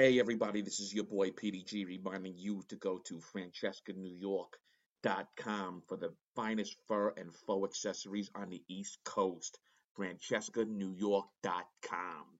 Hey, everybody, this is your boy PDG reminding you to go to FrancescaNewYork.com for the finest fur and faux accessories on the East Coast. FrancescaNewYork.com.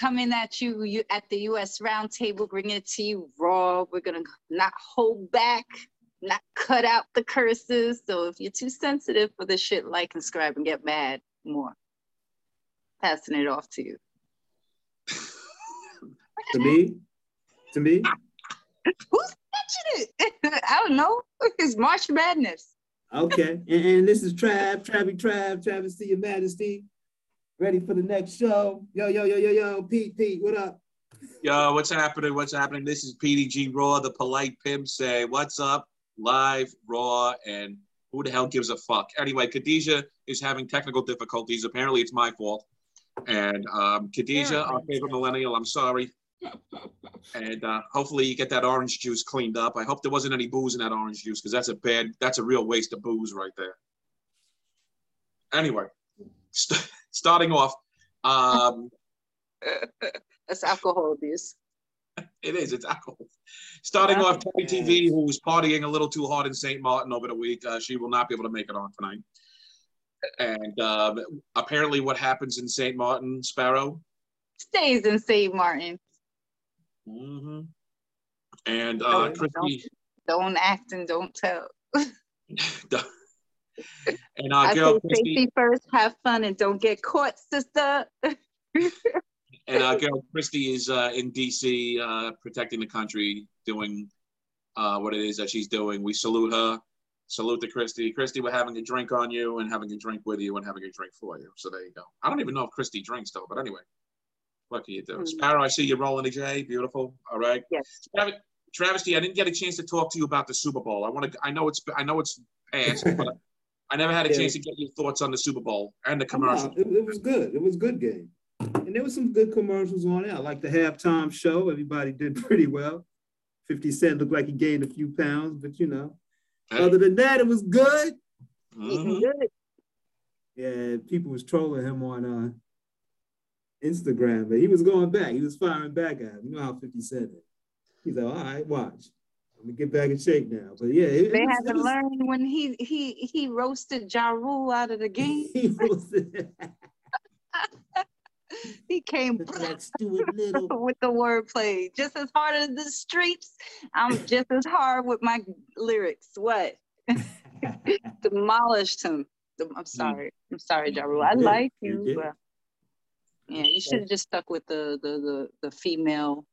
coming at you, you at the US Roundtable, bringing it to you raw. We're gonna not hold back, not cut out the curses. So if you're too sensitive for this shit, like and subscribe and get mad more. Passing it off to you. To me? To me? Who's touching it? I don't know. It's March Madness. Okay. And, and this is Trav, Travy Trav, Travesty Your Majesty. Ready for the next show. Yo, yo, yo, yo, yo. Pete, Pete, what up? Yo, what's happening? What's happening? This is PDG Raw, the polite pimp say, What's up? Live, raw, and who the hell gives a fuck? Anyway, Khadijah is having technical difficulties. Apparently, it's my fault. And um, Khadijah, our favorite millennial, I'm sorry. And uh, hopefully, you get that orange juice cleaned up. I hope there wasn't any booze in that orange juice because that's a bad, that's a real waste of booze right there. Anyway, st- starting off, um, That's alcohol abuse. It is. It's alcohol. Starting off, TV, who was partying a little too hard in St. Maarten over the week, uh, she will not be able to make it on tonight. And um, apparently, what happens in St. Maarten, Sparrow? Stays in St. Maarten. Mm-hmm. And uh, Don't- Kristy, Don't act and don't tell. and our I girl say Kristy, safety first, have fun, and don't get caught, sister. and our girl Kristy is uh, in DC, uh, protecting the country, doing uh, what it is that she's doing. We salute her. Salute to Kristy. Kristy, we're having a drink on you and having a drink with you and having a drink for you. So there you go. I don't even know if Kristy drinks though, but anyway, what can you do? Hmm. Sparrow, I see you rolling a J. Beautiful. All right. Yes. Travis, Travesty, I didn't get a chance to talk to you about the Super Bowl. I want to. I know it's. I know it's past, but I never had a Yeah. chance to get your thoughts on the Super Bowl and the Come commercial. It, it was good. It was a good game. And there was some good commercials on it. I like the halftime show. Everybody did pretty well. 50 Cent looked like he gained a few pounds, but you know, Hey. other than that, it was good. Good. Yeah, people was trolling him on uh, Instagram, but he was going back. He was firing back at him. You know how 50 Cent is. He's like, all right, watch. I'm gonna get back in shape now. But yeah, it, They it was- had to was- learn when he he he roasted Ja Rule out of the game. he was He came that Stuart Little. with the wordplay, just as hard as the streets. I'm just as hard with my lyrics. What? Demolished him. I'm mm. sorry. I'm sorry, Ja Rule. I like You you, but yeah, you should have just stuck with the the the the female.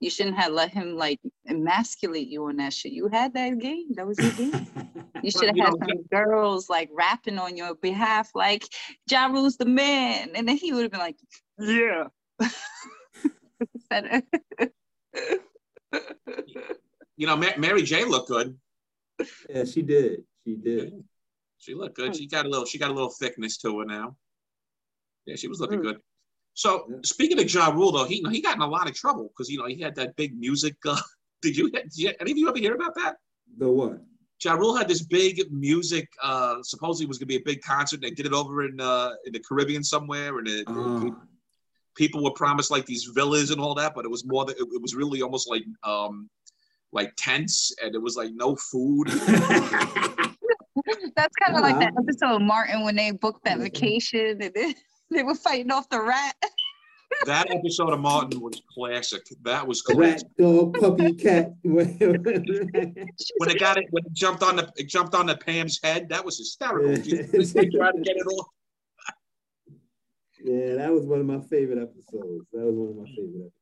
You shouldn't have let him like emasculate you on that shit. You had that game. That was your game. You should have you had some girls like rapping on your behalf, like Ja Rule's the man, and then he would have been like, "Yeah." You know, Ma- Mary J looked good. yeah, she did. She did. She looked good. She got a little. She got a little thickness to her now. Yeah, she was looking Mm. good. So Yeah. speaking of Ja Rule, though, he he got in a lot of trouble because you know he had that big music. Uh, did you? Did you any of you ever hear about that? The what? Ja Rule had this big music. Uh, supposedly it was gonna be a big concert. and They did it over in uh, in the Caribbean somewhere, and it, Ah, people were promised like these villas and all that, but it was more. That, it, it was really almost like um, like tents, and it was like no food. That's kind of like that episode of Martin when they booked that vacation and they, they were fighting off the rat. that episode of Martin was classic. That was Rat, classic. dog, puppy, cat. when it got it, when it jumped on the, it jumped on the Pam's head. That was hysterical. Yeah. They tried to get it off. Yeah, that was one of my favorite episodes. That was one of my favorite episodes.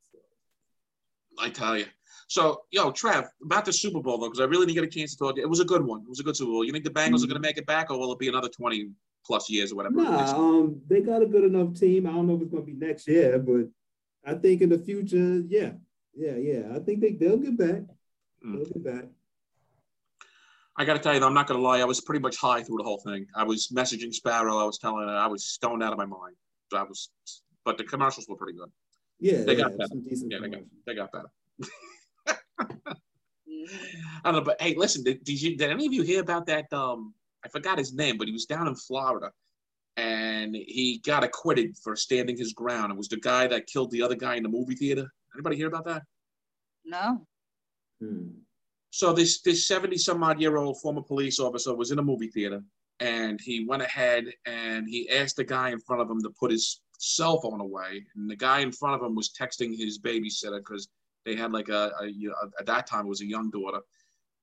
I tell you. So, yo, Trev, about the Super Bowl though, because I really didn't get a chance to talk. It was a good one. It was a good Super Bowl. You think the Bengals are mm-hmm. going to make it back, or will it be another twenty plus years or whatever? Nah, um, they got a good enough team. I don't know if it's gonna be next year, but I think in the future, yeah, yeah, yeah. I think they they'll get back. Mm. They'll get back. I got to tell you, though, I'm not going to lie. I was pretty much high through the whole thing. I was messaging Sparrow. I was telling her I was stoned out of my mind. I was, but the commercials were pretty good. Yeah, They yeah, got better. some decent Yeah, they got, commercials. they got better. I don't know, but hey, listen, did, did you did any of you hear about that? Um, I forgot his name, but he was down in Florida, and he got acquitted for standing his ground. It was the guy that killed the other guy in the movie theater. Anybody hear about that? No. Hmm. So this this 70 some odd year old former police officer was in a movie theater and he went ahead and he asked the guy in front of him to put his cell phone away. And the guy in front of him was texting his babysitter because they had like a, a, you know, at that time it was a young daughter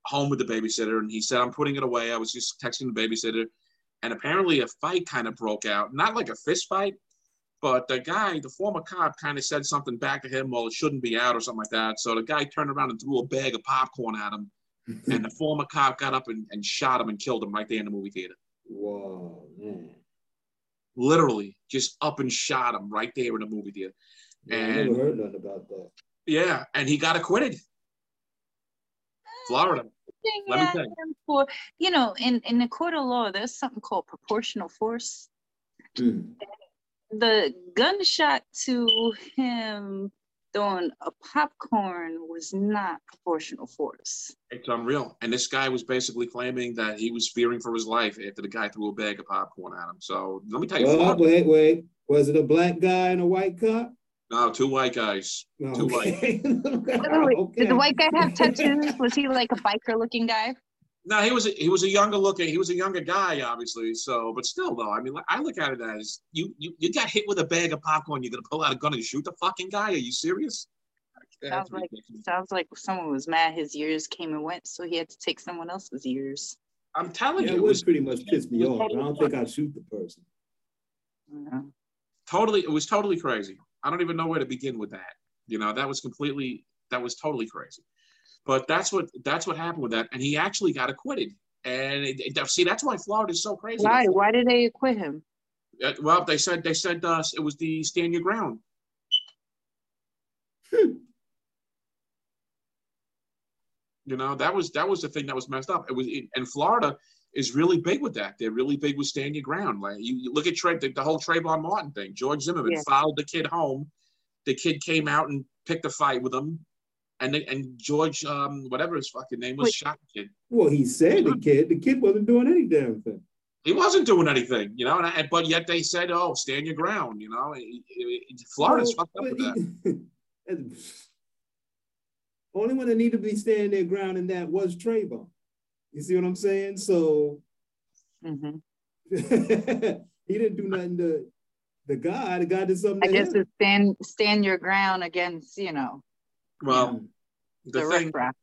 home with the babysitter. And he said, I'm putting it away. I was just texting the babysitter. And apparently a fight kind of broke out, not like a fist fight, but the guy, the former cop, kind of said something back to him, well, it shouldn't be out or something like that. So the guy turned around and threw a bag of popcorn at him. and the former cop got up and, and shot him and killed him right there in the movie theater. Whoa, man. Literally, just up and shot him right there in the movie theater. Yeah, I never heard nothing about that. Yeah, and he got acquitted. Florida. Let me tell you. For you know, in in the court of law, there's something called proportional force. Hmm. The gunshot to him throwing a popcorn was not proportional force. It's unreal. And this guy was basically claiming that he was fearing for his life after the guy threw a bag of popcorn at him. So let me tell you, Well, wait, wait. Was it a black guy and a white cop? No, two white guys. No, Too white. okay. Wait, Okay. Did the white guy have tattoos? Was he like a biker looking guy? No, he was a, he was a younger looking. He was a younger guy, obviously. So, but still, though, I mean, I look at it as you you, you got hit with a bag of popcorn. You're gonna pull out a gun and shoot the fucking guy? Are you serious? That's Sounds like sounds like someone was mad his years came and went, so he had to take someone else's years. I'm telling Yeah, you, it it was pretty much piss me off. I don't think I'd shoot the person. Yeah. totally it was totally crazy i don't even know where to begin with that. You know that was completely that was totally crazy. But that's what that's what happened with that. And he actually got acquitted. And it, it- see that's why florida is so crazy. Why? Why did they acquit him? Uh, well they said they said uh, it was the stand your ground. You know that was that was the thing that was messed up. It was in florida is really big with that they're really big with stand your ground like you, you look at Trey, the, the whole Trayvon Martin thing George Zimmerman Yeah. followed the kid home the kid came out and picked a fight with him and they, and George um whatever his fucking name was Wait. shot the kid Well, he said the kid. The kid wasn't doing any damn thing. he wasn't doing anything you know and, I, but yet they said oh stand your ground you know It- it- it- Florida's Well, fucked up with but that he- Only one that needed to be standing their ground in that was Trayvon. You see what I'm saying? So hmm he didn't do nothing to the guy. The guy did something I to guess him. it's stand stand your ground against you know well the, the thing riffraff.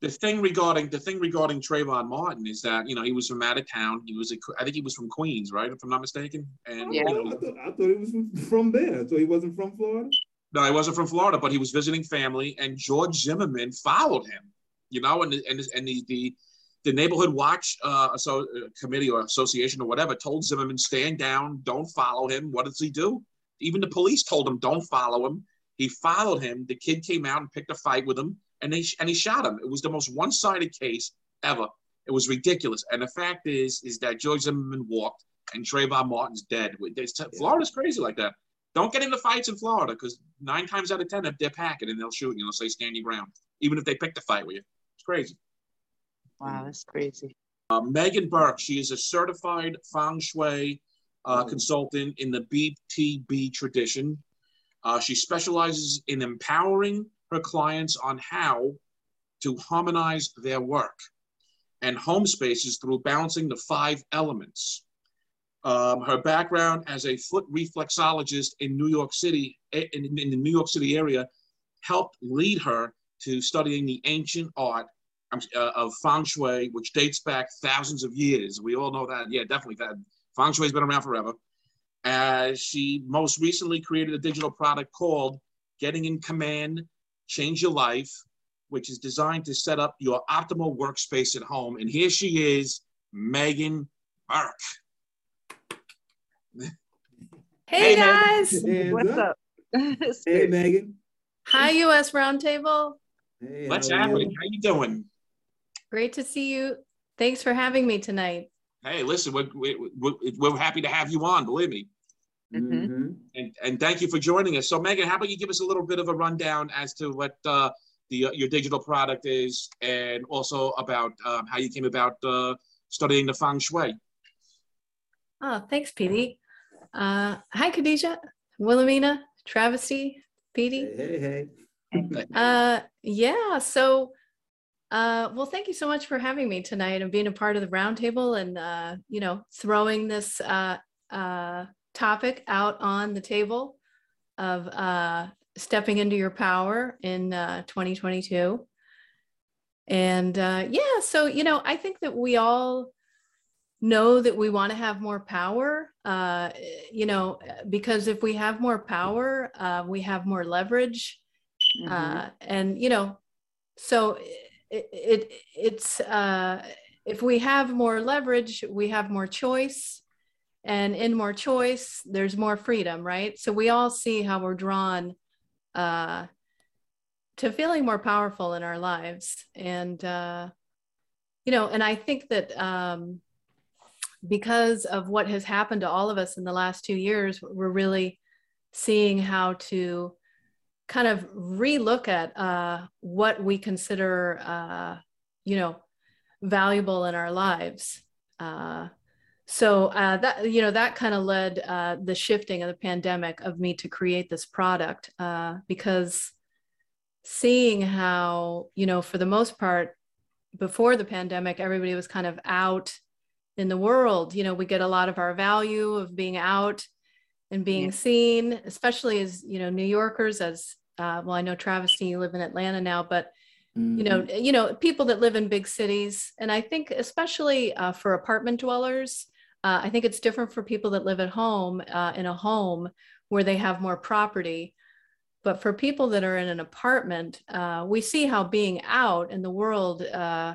the thing regarding the thing regarding Trayvon Martin is that you know he was from out of town. He was a, I think he was from Queens, right? If I'm not mistaken. And Yeah. you I, thought, I thought he was from, from there. So he wasn't from Florida. no, he wasn't from Florida, but he was visiting family, and George Zimmerman followed him. You know, and the, and the, and the the, the neighborhood watch uh, so, uh, committee or association or whatever told Zimmerman stand down, don't follow him. What does he do? Even the police told him don't follow him. He followed him. The kid came out and picked a fight with him, and they and he shot him. It was the most one-sided case ever. It was ridiculous. And the fact is, is that George Zimmerman walked, and Trayvon Martin's dead. It's- Florida's crazy like that. Don't get into fights in Florida because nine times out of ten, they're packing and they'll shoot you. They'll say stand your ground, even if they pick the fight with you. It's crazy. Wow, that's crazy. Uh, Megan Burke, she is a certified feng shui uh, Mhm. consultant in the BTB tradition. Uh, she specializes in empowering her clients on how to harmonize their work and home spaces through balancing the five elements. Um, her background as a foot reflexologist in New York City, in, in the New York City area, helped lead her to studying the ancient art uh, of feng shui, which dates back thousands of years. We all know that. Yeah, definitely that. Feng shui has been around forever. Uh, she most recently created a digital product called Getting in Command, Change Your Life, which is designed to set up your optimal workspace at home. And here she is, Megan Burke. Hey Hey, guys. Hands What's up. up? Hey, Megan. Hi US Roundtable. Hey, What's how are you? happening? How you doing? Great to see you. Thanks for having me tonight. Hey, listen, we're, we're, we're- we're happy to have you on, believe me. Mhm. And, and thank you for joining us. So Megan, how about you give us a little bit of a rundown as to what uh, the, your digital product is and also about um, how you came about uh, studying the feng shui. Oh, thanks, Petee. Uh, hi, Khadijah, Wilhelmina, Travesty, Petee. Hey, hey, hey. Uh, yeah. So, uh, well, thank you so much for having me tonight and being a part of the roundtable and uh, you know throwing this uh, uh, topic out on the table of uh, stepping into your power in uh, 2022. And uh, yeah, so you know, I think that we all know that we want to have more power. Uh, you know, because if we have more power, uh, we have more leverage Mhm. uh, and you know so it, it it's uh, if we have more leverage we have more choice. And in more choice there's more freedom right? So we all see how we're drawn uh, to feeling more powerful in our lives. And uh, you know and i think that um, because of what has happened to all of us in the last two years we're really seeing how to kind of relook at uh, what we consider, uh, you know, valuable in our lives. Uh, so uh, that you know that kind of led uh, the shifting of the pandemic of me to create this product uh, because seeing how you know for the most part before the pandemic everybody was kind of out in the world you know we get a lot of our value of being out and being Yeah. seen especially as you know new yorkers as uh, well i know Travis, you live in atlanta now but you know Mhm. you know people that live in big cities and i think especially uh, for apartment dwellers uh, i think it's different for people that live at home uh, in a home where they have more property but for people that are in an apartment uh, we see how being out in the world uh,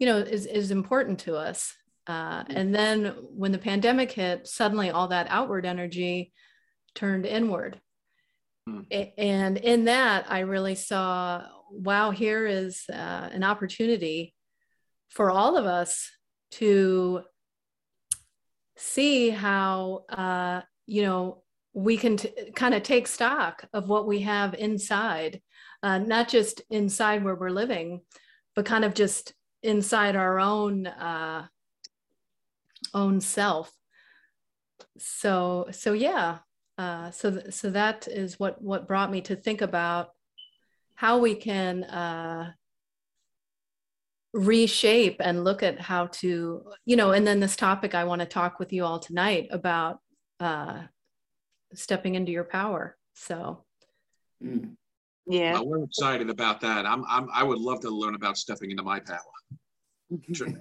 you know is, is important to us uh, and then when the pandemic hit suddenly all that outward energy turned inward. A- and in that i really saw wow here is uh, an opportunity for all of us to see how uh, you know we can t- kind of take stock of what we have inside uh, not just inside where we're living but kind of just inside our own uh, own self so so yeah uh, so th- so that is what what brought me to think about how we can uh, reshape and look at how to you know and then this topic i want to talk with you all tonight about uh, stepping into your power so Mm. Yeah. Well, we're excited about that. I'm, I'm, I would love to learn about stepping into my power. Sure.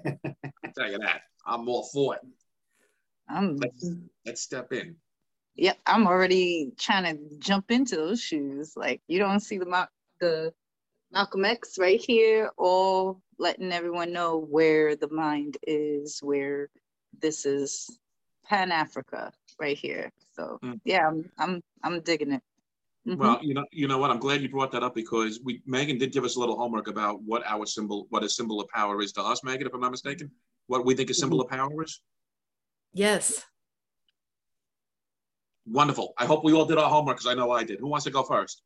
Tell you that. I'm all for it. I'm Let's, let's step in. Yep, I'm already trying to jump into those shoes. Like you don't see the the Malcolm X right here, all letting everyone know where the mind is, where this is Pan Africa right here. So Mm. yeah, I'm I'm I'm digging it. Mhm. Well, you know, you know what? I'm glad you brought that up because we Megan did give us a little homework about what our symbol, what a symbol of power is to us, Megan, if I'm not mistaken. What we think a symbol of power is. yes Wonderful. I hope we all did our homework because I know I did. Who wants to go first?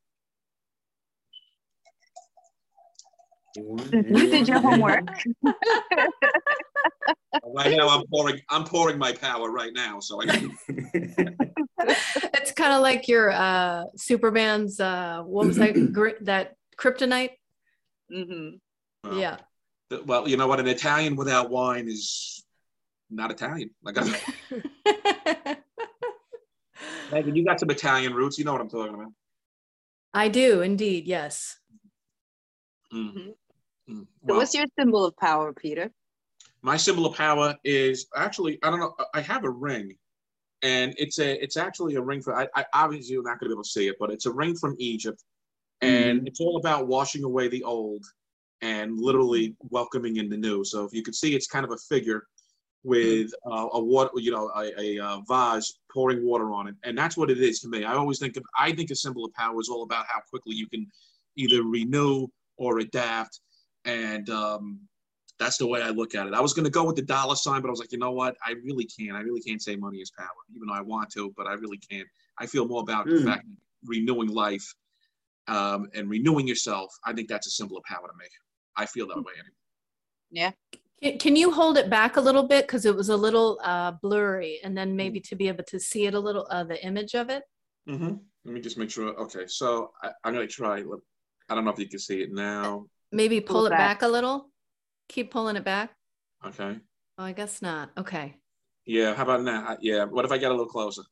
You did your homework. Right now, I'm pouring. I'm pouring my power right now. So I. it's kind of like your uh superman's uh what was that gr- that kryptonite Mm-hmm. Well, yeah Well, you know what? An Italian without wine is not Italian. Like, I, Megan, you got some Italian roots. You know what I'm talking about. i do indeed yes Mm. Mhm. Mm. So Well, what's your symbol of power, Peter? my symbol of power is actually I don't know. I have a ring, and it's a it's actually a ring for I, I obviously you're not going to be able to see it, but it's a ring from Egypt, and it's all about washing away the old and literally welcoming in the new. So if you can see, it's kind of a figure with uh, a water, you know, a, a, uh vase pouring water on it, and that's what it is to me. I always think of I think a symbol of power is all about how quickly you can either renew or adapt, and um, that's the way I look at it. I was going to go with the dollar sign, but I was like, you know what? I really can't. I really can't say money is power, even though I want to, but I really can't. I feel more about the Mm. fact renewing life um, and renewing yourself. I think that's a symbol of power to me. I feel that way anyway. Can, can you hold it back a little bit because it was a little uh, blurry, and then maybe to be able to see it a little, uh, the image of it. Mm-hmm. Let me just make sure. Okay, so I, I'm gonna try. I don't know if you can see it now. Maybe Pull pull it it back. back a little. Keep pulling it back. Okay. Oh, I guess not. Okay. Yeah. How about now? Yeah. What if I get a little closer?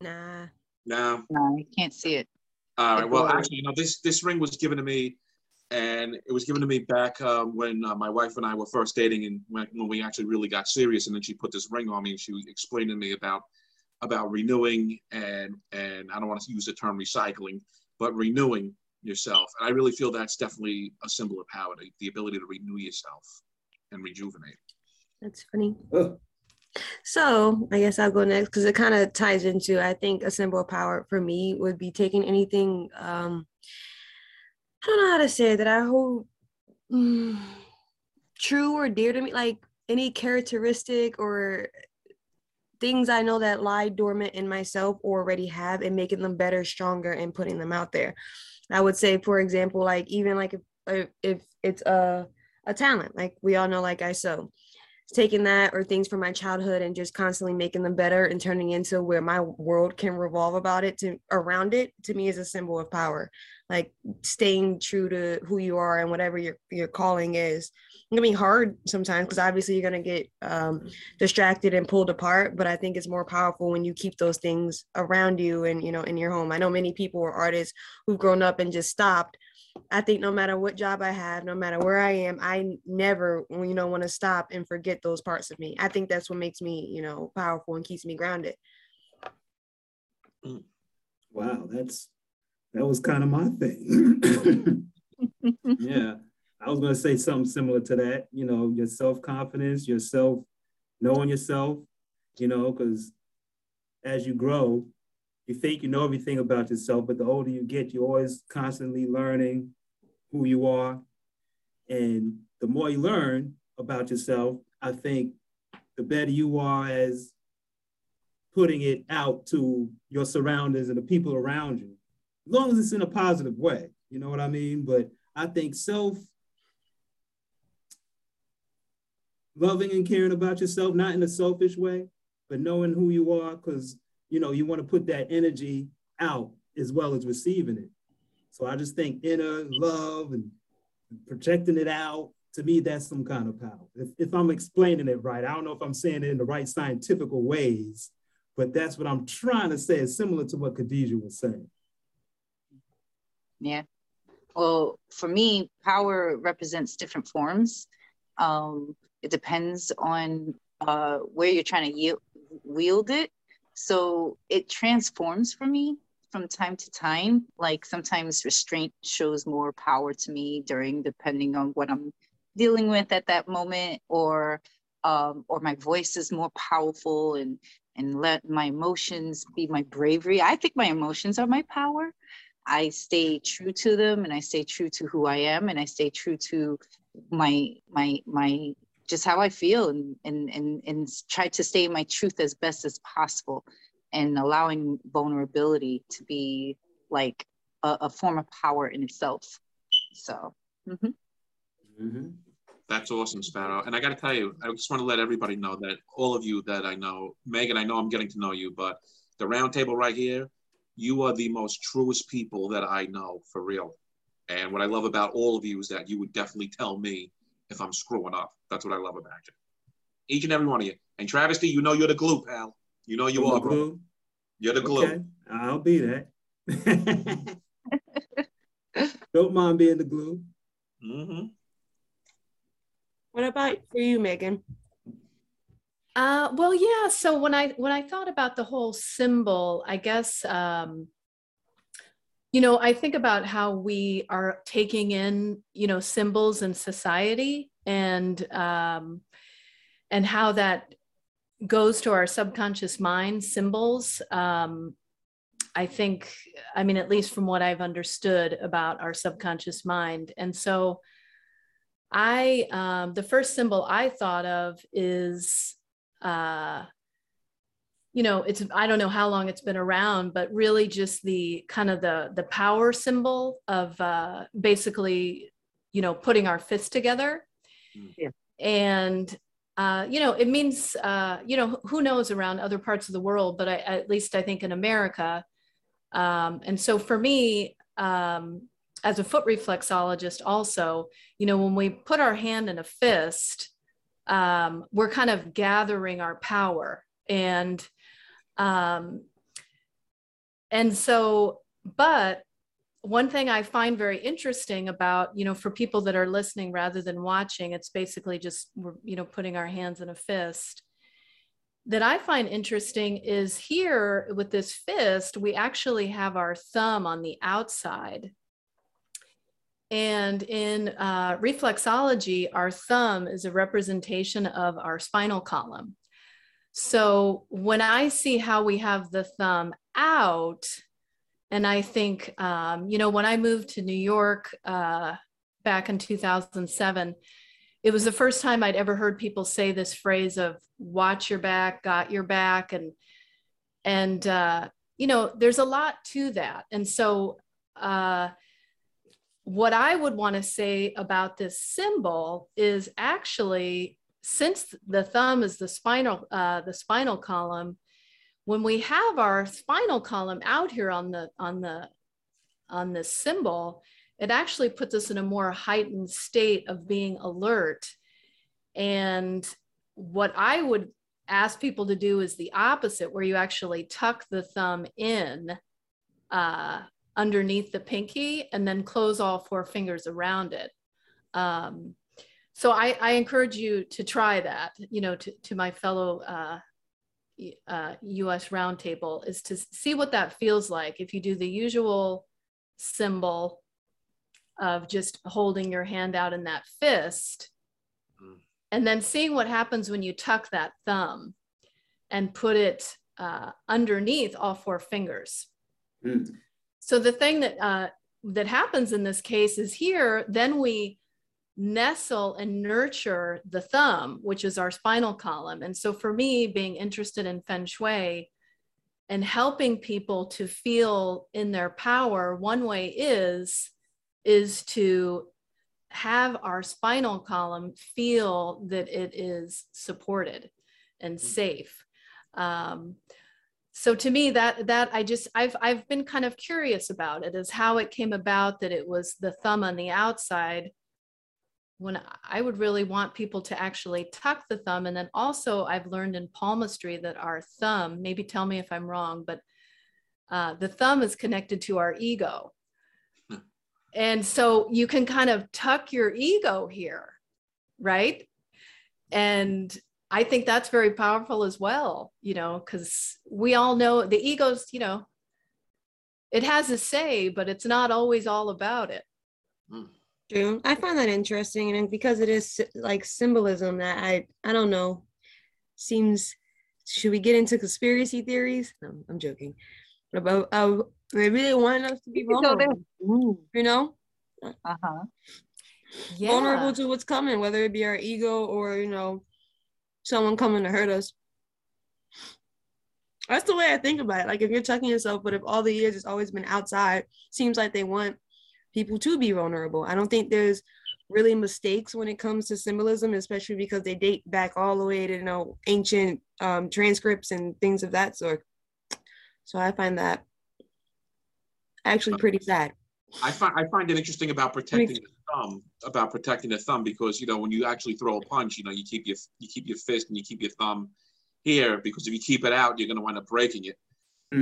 Nah. No. No, you can't see it. All right. Well, actually, you know, this this ring was given to me, and it was given to me back um, when uh, my wife and I were first dating, and when, when we actually really got serious. And then she put this ring on me, and she explained to me about about renewing and and I don't want to use the term recycling, but renewing yourself. And I really feel that's definitely a symbol of power, the, the ability to renew yourself and rejuvenate. That's funny. Oh, So I guess I'll go next because it kind of ties into I think a symbol of power for me would be taking anything um I don't know how to say that I hold mm, true or dear to me, like any characteristic or things I know that lie dormant in myself or already have and making them better, stronger, and putting them out there. I would say, for example, like even like if if, if it's a a talent, like we all know, like I sew taking that or things from my childhood and just constantly making them better and turning into where my world can revolve about it to around it to me is a symbol of power like staying true to who you are and whatever your your calling is it's gonna be hard sometimes because obviously you're gonna get um, distracted and pulled apart but i think it's more powerful when you keep those things around you and you know in your home i know many people are artists who've grown up and just stopped I think no matter what job I have, no matter where I am, I never, you know, want to stop and forget those parts of me. I think that's what makes me, you know, powerful and keeps me grounded. wow, that's that was kind of my thing. yeah, I was gonna say something similar to that. You know, your self confidence, yourself knowing yourself. You know, because as you grow, you think you know everything about yourself, but the older you get, you're always constantly learning who you are, and the more you learn about yourself, I think the better you are as putting it out to your surroundings and the people around you as long as it's in a positive way. You know what I mean? But I think self loving and caring about yourself, not in a selfish way, but knowing who you are, because you know you want to put that energy out as well as receiving it. So I just think inner love and projecting it out. To me, that's some kind of power. If, if I'm explaining it right, I don't know if I'm saying it in the right scientific ways, but that's what I'm trying to say. It's similar to what Khadijah was saying. Yeah. Well, for me, power represents different forms. Um, it depends on uh, where you're trying to wield it. So it transforms for me from time to time. Like sometimes restraint shows more power to me during, depending on what I'm dealing with at that moment, or um, or my voice is more powerful and and let my emotions be my bravery. I think my emotions are my power. I stay true to them and I stay true to who I am and I stay true to my my my just how I feel and and and and try to stay in my truth as best as possible and allowing vulnerability to be like a, a form of power in itself. So mhm. Mm-hmm. That's awesome, Sparrow. And I got to tell you, I just want to let everybody know that all of you that I know, Megan, I know I'm getting to know you, but the round table right here, you are the most truest people that I know for real. And what I love about all of you is that you would definitely tell me if I'm screwing up. That's what I love about you. Each and every one of you. And Travesty, you know you're the glue, pal. You know you I'm the are, bro. glue. You're the glue. Okay, I'll be that. Don't mind being the glue. Mm-hmm. What about for you, Megan? Uh, well, yeah. So when I when I thought about the whole symbol, I guess um, you know I think about how we are taking in you know symbols in society and um, and how that goes to our subconscious mind. Symbols. Um, I think, I mean, at least from what I've understood about our subconscious mind, and so I um, the first symbol I thought of is uh, you know it's i don't know how long it's been around but really just the kind of the the power symbol of uh, basically you know putting our fists together. Yeah. and uh, you know it means uh, you know who knows around other parts of the world but I, at least i think in america. Um, and so for me um, as a foot reflexologist also you know when we put our hand in a fist um, we're kind of gathering our power. And um, and so but one thing i find very interesting about you know for people that are listening rather than watching it's basically just we're you know putting our hands in a fist. That i find interesting is here with this fist we actually have our thumb on the outside and in uh, reflexology, our thumb is a representation of our spinal column. So when I see how we have the thumb out, and I think, um, you know, when I moved to New York uh, back in 2007, it was the first time I'd ever heard people say this phrase of "watch your back, got your back," and and uh, you know, there's a lot to that. And so, uh, what I would want to say about this symbol is actually, since the thumb is the spinal uh, the spinal column, when we have our spinal column out here on the on the on this symbol, it actually puts us in a more heightened state of being alert. And what I would ask people to do is the opposite, where you actually tuck the thumb in uh, underneath the pinky and then close all four fingers around it. Um, so I, I, encourage you to try that, you know, to, to my fellow uh, uh, US roundtable is to see what that feels like. If you do the usual symbol of just holding your hand out in that fist, Mm. and then seeing what happens when you tuck that thumb and put it uh, underneath all four fingers. Mm. So the thing that uh, that happens in this case is here, then we nestle and nurture the thumb, which is our spinal column. And so for me, being interested in feng shui and helping people to feel in their power, one way is is to have our spinal column feel that it is supported and safe. Um, so to me that that i just i've i've been kind of curious about it is how it came about that it was the thumb on the outside when i would really want people to actually tuck the thumb. And then also i've learned in palmistry that our thumb maybe tell me if i'm wrong but uh, the thumb is connected to our ego. And so you can kind of tuck your ego here right? And I think that's very powerful as well, you know, because we all know the ego's, you know, it has a say, but it's not always all about it. True. I find that interesting, and because it is like symbolism that I I don't know seems. Should we get into conspiracy theories? No, I'm joking. About uh, they really want us to be can go there. vulnerable. You know, Uh-huh. Yeah. vulnerable to what's coming, whether it be our ego or you know someone coming to hurt us. That's the way I think about it. Like if you're tucking yourself, but if all the years it's always been outside, seems like they want people to be vulnerable. I don't think there's really mistakes when it comes to symbolism, especially because they date back all the way to you know ancient um, transcripts and things of that sort. So I find that actually pretty sad. I find I find it interesting about protecting thumb, about protecting the thumb, because you know when you actually throw a punch, you know you keep your you keep your fist and you keep your thumb here because if you keep it out, you're going to wind up breaking it.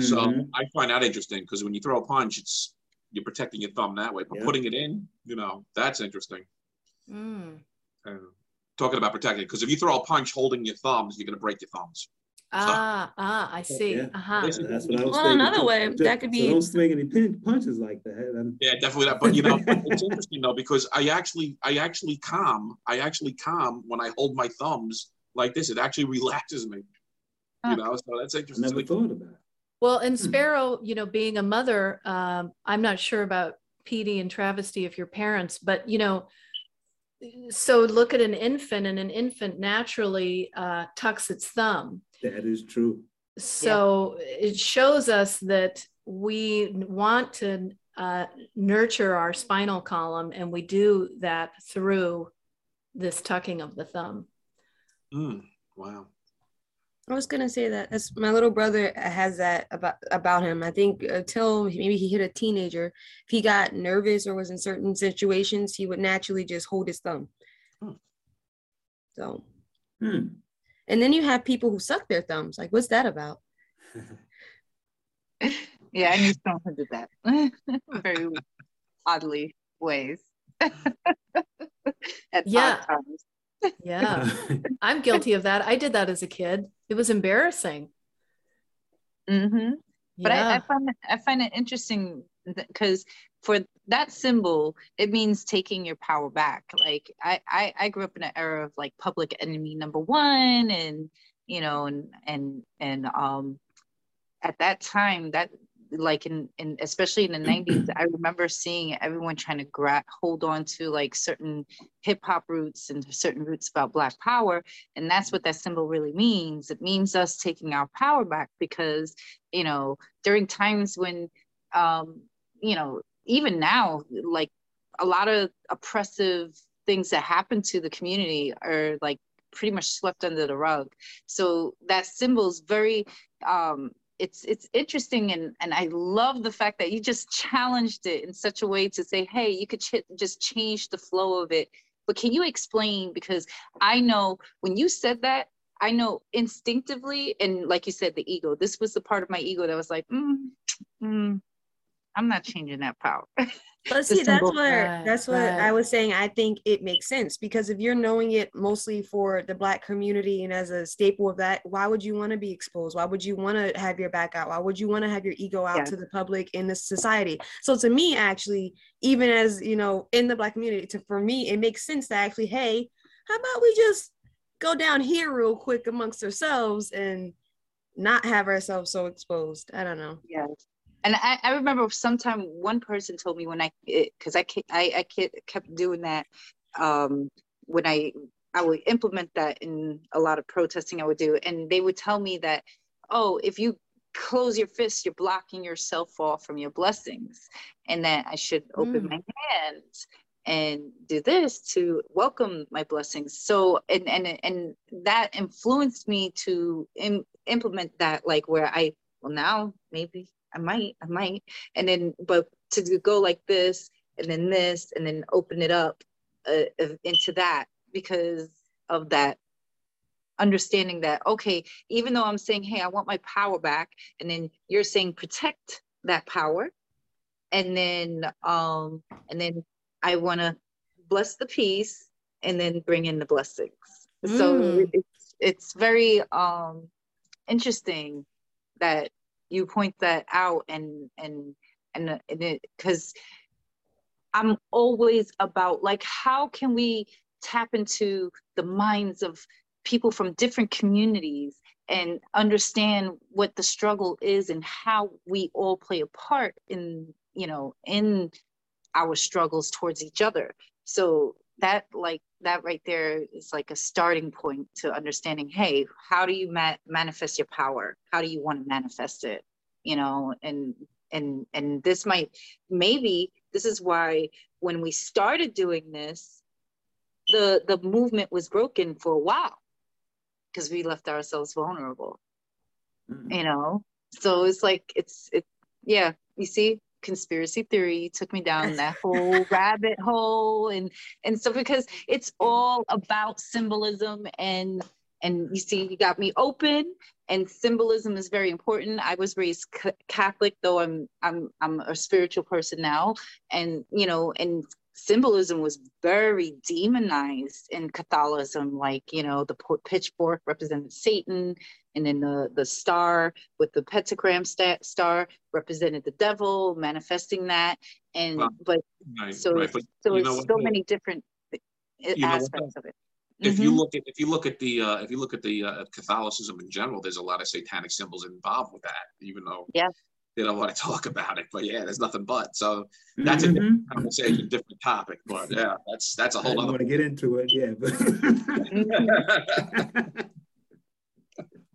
So Mhm. I find that interesting because when you throw a punch, it's you're protecting your thumb that way. But Yeah. putting it in, you know, that's interesting. Mm. Um, talking about protecting. Because if you throw a punch holding your thumbs, you're gonna break your thumbs. Ah, ah, I see. Yeah. Uh-huh. That's what I was Well, thinking. another way, So- that could so be- don't swing any punches like that. And Yeah, definitely that. But you know, it's interesting though because I actually, I actually calm. I actually calm when I hold my thumbs like this. It actually relaxes me. Huh. You know, so that's interesting. I interesting. never thought about it. Well, and Sparrow, you know, being a mother, um, I'm not sure about Petee and Travesty if your parents, but you know, so look at an infant, and an infant naturally uh, tucks its thumb. That is true. So it shows us that we want to uh, nurture our spinal column, and we do that through this tucking of the thumb. Mm, wow. I was gonna say that as my little brother has that about about him. I think until maybe he hit a teenager, if he got nervous or was in certain situations, he would naturally just hold his thumb. Hmm. So, Hmm. And then you have people who suck their thumbs. Like, what's that about? Yeah, I knew someone who did that. Very oddly ways. Yeah. times. Yeah, I'm guilty of that. I did that as a kid. It was embarrassing. hmm But I, I find I find it interesting because for that symbol, it means taking your power back. Like I, I, I grew up in an era of like public enemy number one, and you know, and and and um, at that time, that like in in especially in the '90s, I remember seeing everyone trying to grab hold on to like certain hip hop roots and certain roots about Black Power, and that's what that symbol really means. It means us taking our power back because you know during times when um you know even now like a lot of oppressive things that happen to the community are like pretty much swept under the rug. So that symbol is very um it's it's interesting and and i love the fact that you just challenged it in such a way to say hey you could ch- just change the flow of it. But can you explain? Because i know when you said that I know instinctively, and like you said, the ego. This was the part of my ego that was like, mm, mm, I'm not changing that power. But see, that's symbol. where Right, that's what right. I was saying. I think it makes sense because if you're knowing it mostly for the black community and as a staple of that, why would you want to be exposed? Why would you want to have your back out? Why would you want to have your ego out Yeah. to the public in this society? So to me, actually, even as you know, in the black community, to for me, it makes sense to actually, hey, how about we just go down here real quick amongst ourselves and not have ourselves so exposed. I don't know. Yes. And I, I remember sometime one person told me when I, because I, I, I kept doing that um, when I, I would implement that in a lot of protesting I would do. And they would tell me that, oh, if you close your fists, you're blocking yourself off from your blessings. And that I should open Mm. my hands and do this to welcome my blessings. So, and, and, and that influenced me to Im- implement that, like where I, well, now maybe I might, I might, and then, but to go like this and then this and then open it up uh, into that because of that understanding that, okay, even though I'm saying, hey, I want my power back, and then you're saying protect that power, and then, um, and then I want to bless the peace and then bring in the blessings. So Mm. it's, it's very, um, interesting that you point that out and and and, uh, because i'm always about like how can we tap into the minds of people from different communities and understand what the struggle is and how we all play a part in you know in our struggles towards each other. So that like that right there is like a starting point to understanding hey how do you ma- manifest your power? How do you want to manifest it? You know and and and this might maybe this is why when we started doing this the the movement was broken for a while because we left ourselves vulnerable Mm. you know? So it's like it's it yeah you see conspiracy theory took me down that whole rabbit hole and and so because it's all about symbolism and and you see you got me open and symbolism is very important i was raised c- catholic though i'm i'm i'm a spiritual person now and you know and symbolism was very demonized in Catholicism. Like you know, the pitchfork represented Satan, and then the the star with the pentagram sta- star represented the devil, manifesting that. And Well, but Right, so right. But so it's so though? many different know what, aspects of it. if you Mhm. look at if you look at the uh, if you look at the uh, Catholicism in general, there's a lot of satanic symbols involved with that, even though Yeah. they don't want to talk about it. But yeah, there's nothing but. So that's a Mhm. different conversation, different topic. But yeah, that's that's a I whole didn't other. want to get into it, yeah. But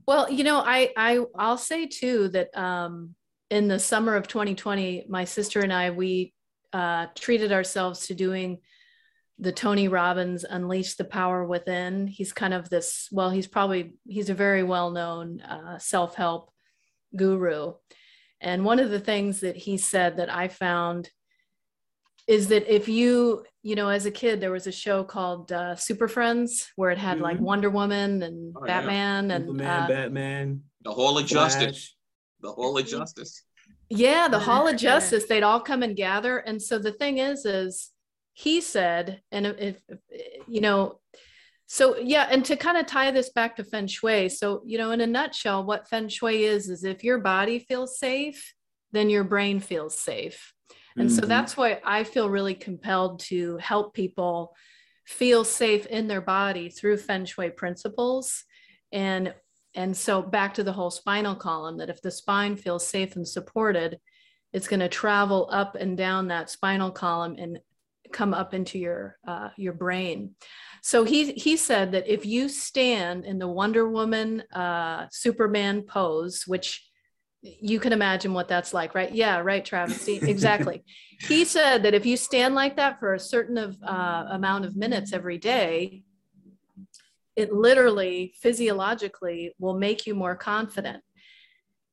Well, you know, I I I'll say too that um, in the summer of 2020, my sister and I we uh, treated ourselves to doing the Tony Robbins Unleash the Power Within. He's kind of this. Well, he's probably he's a very well known uh, self help guru, and one of the things that he said that I found is that if you you know as a kid there was a show called uh, super friends where it had like Mhm. wonder woman and Oh, yeah. batman and Superman, uh, Batman, the Hall of Justice. Flash. The Hall of Justice. yeah the hall of justice they'd all come and gather and so the thing is is he said and if, if you know so yeah and to kind of tie this back to feng shui so you know in a nutshell what feng shui is is if your body feels safe then your brain feels safe and so Mhm. that's why I feel really compelled to help people feel safe in their body through feng shui principles. And and so back to the whole spinal column that if the spine feels safe and supported, it's going to travel up and down that spinal column and come up into your uh, your brain. So he he said that if you stand in the Wonder Woman uh, Superman pose, which you can imagine what that's like, right? Yeah, right, Travis. Exactly. he said that if you stand like that for a certain of uh, amount of minutes every day, it literally physiologically will make you more confident.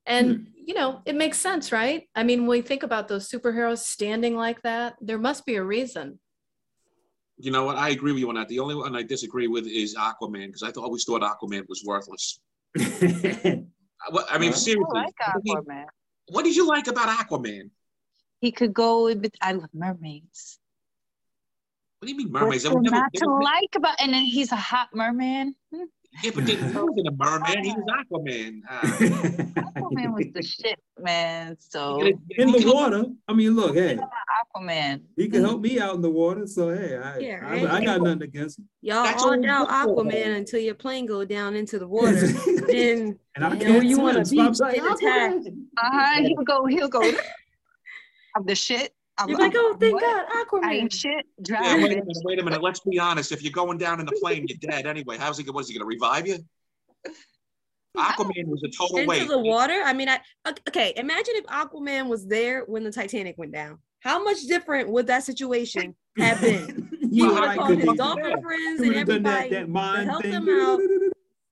And you know, it makes sense, right? I mean, when we think about those superheroes standing like that, there must be a reason. You know what? I agree with you on that. The only one I disagree with is Aquaman because I th- always thought Aquaman was worthless. I, what- I mean, I I seriously, like what, did you, Aquaman. what did you like about Aquaman? He could go with. I love mermaids. What do you mean mermaids? What's I've never- not to never- like about? And then he's a hot merman. Hmm. Yeah, but then he wasn't a merman. He was Aquaman. Ah. Aquaman was the shit, man. So in the water. I mean, look, hey, Aquaman. he can help me out in the water. So hey, I, Yeah, I, right. I got nothing against him. Y'all That's all all down for. Aquaman until your plane go down into the water. then and I you know, can't you wanna so I'm be like, attacked. Aquaman. Uh-huh. He'll go. He'll go. I'm the shit. I'm, you're like, I'm- oh, thank what? God, I Aquaman. ain't shit. Yeah, Driving. wait a minute, wait a minute. Let's be honest. If you're going down in the plane, you're dead anyway. How's he? What is he going to revive you? Aquaman was a total into waste. the water. I mean, I okay. Imagine if Aquaman was there when the Titanic went down. How much different would that situation have been? He You would have called his Khadijah. dolphin friends and would have that, everybody that to mind help thing. them out.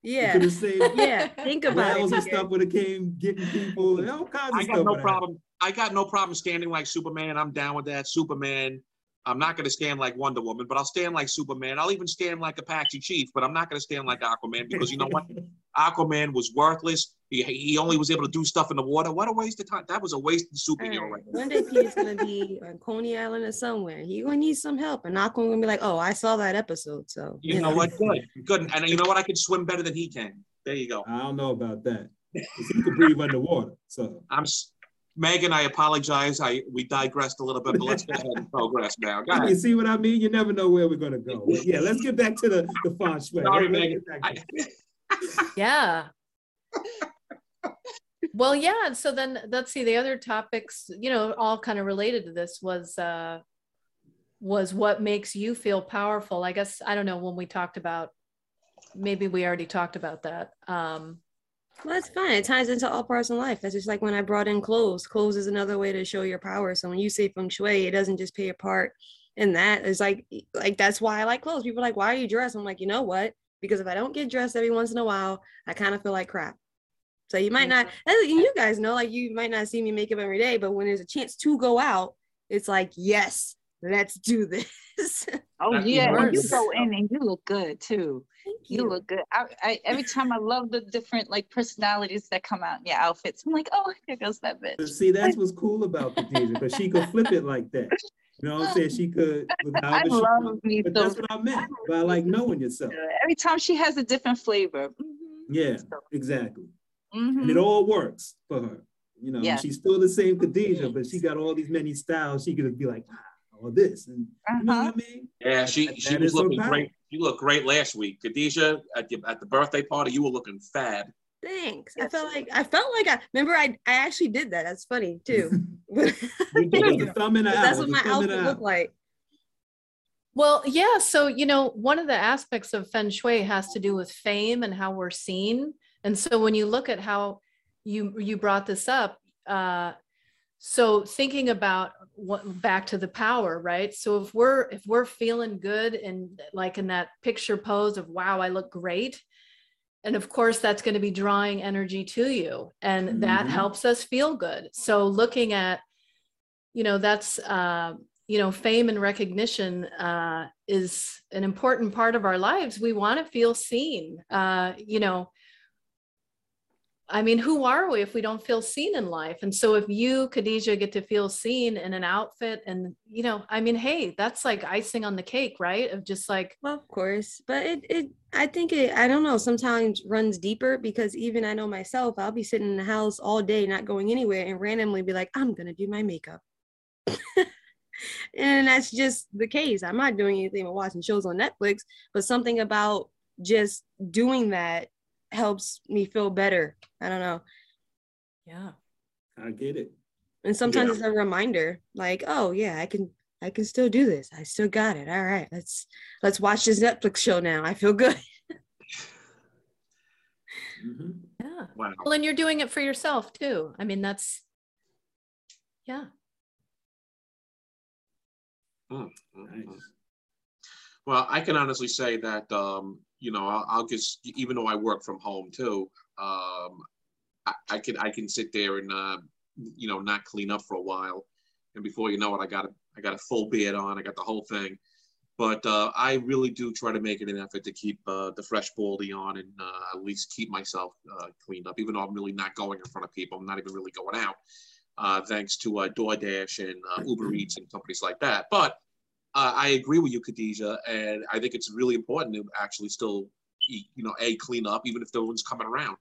Could Yeah, have saved yeah. Think about whales and it. stuff would have came getting people and all kinds of I stuff. got no would've problem. I got no problem standing like Superman. I'm down with that. Superman. I'm not going to stand like Wonder Woman, but I'll stand like Superman. I'll even stand like Apache Chief, but I'm not going to stand like Aquaman because you know what? Aquaman was worthless. He, he only was able to do stuff in the water. What a waste of time. That was a wasted superhero All right right. there. One day Peter's gonna be on Coney Island or somewhere. He gonna need some help, and Aquaman gonna be like, "Oh, I saw that episode." So You know what? Good. Good. And you know what? I can swim better than he can. There you go. I don't know about that. 'Cause He could breathe underwater. So I'm s- Megan, I apologize. I we digressed a little bit, but let's go ahead and progress now. Go you see what I mean? You never know where we're gonna go. But yeah, let's get back to the the feng shui. Sorry, Let's Megan. get back to- I- Yeah. well, yeah. So then let's see the other topics, you know, all kind of related to this was uh was what makes you feel powerful. I guess I don't know when we talked about maybe we already talked about that. Um Well, that's fine. It ties into all parts of life. That's just like when I brought in clothes. Clothes is another way to show your power. So when you say feng shui, it doesn't just play a part in that. It's like like that's why I like clothes. People are like, why are you dressed? I'm like, you know what? Because if I don't get dressed every once in a while, I kind of feel like crap. So you might not, and you guys know, like you might not see me makeup every day, but when there's a chance to go out, it's like, yes, let's do this. Oh That's yeah, and you go in and you look good too. Thank You look good. I, I every time I love the different like personalities that come out in your outfits. I'm like, oh, here goes that bitch. See, that's what's cool about Khadijah, because she could flip it like that. You know what I'm saying? She could. with I however she love wants. me But some. that's what I meant by like knowing yourself. Every time she has a different flavor. Mhm. Yeah, exactly. Mhm. And it all works for her. You know, Yes. she's still the same Khadijah, but she got all these many styles. She could be like, or this. And you know Uh-huh. what I mean? Yeah, she That- she that was is her looking power. great. You looked great last week, Khadijah. At the at the birthday party, you were looking fab. Thanks. I felt like I felt like I remember I I actually did that. That's funny too. You did the thumb in the that's what my thumb outfit looked like. Well, yeah. So, you know, one of the aspects of feng shui has to do with fame and how we're seen. And so when you look at how you you brought this up, uh, so thinking about what back to the power, right? So if we're if we're feeling good and like in that picture pose of wow, I look great. And of course, that's going to be drawing energy to you. And that Mhm. helps us feel good. So looking at, you know, that's uh, you know, fame and recognition uh, is an important part of our lives. We want to feel seen. Uh, you know, I mean, who are we if we don't feel seen in life? And so, if you, Khadijah, get to feel seen in an outfit, and you know, I mean, hey, that's like icing on the cake, right? Of just like, Well, of course, but it it I think it I don't know sometimes runs deeper because even I know myself I'll be sitting in the house all day not going anywhere and randomly be like I'm gonna do my makeup, and that's just the case. I'm not doing anything but watching shows on Netflix, but something about just doing that helps me feel better. I don't know. yeah, I get it. And sometimes Yeah. it's a reminder, like, oh yeah, I can I can still do this. I still got it. All right, let's let's watch this Netflix show now. I feel good. Mhm. yeah. Wow. Well, and you're doing it for yourself too. I mean, that's, yeah, mm. Nice. Well, I can honestly say that um, you know I'll, I'll just even though I work from home too, um, I, I can I can sit there and uh, you know not clean up for a while, and before you know it, I got a I got a full beard on, I got the whole thing. But uh, I really do try to make it an effort to keep uh, the fresh baldy on and uh, at least keep myself uh, cleaned up, even though I'm really not going in front of people. I'm not even really going out, uh, thanks to uh, DoorDash and uh, Uber Eats and companies like that. But uh, I agree with you, Khadijah, and I think it's really important to actually still, eat, you know, a clean up, even if no one's coming around.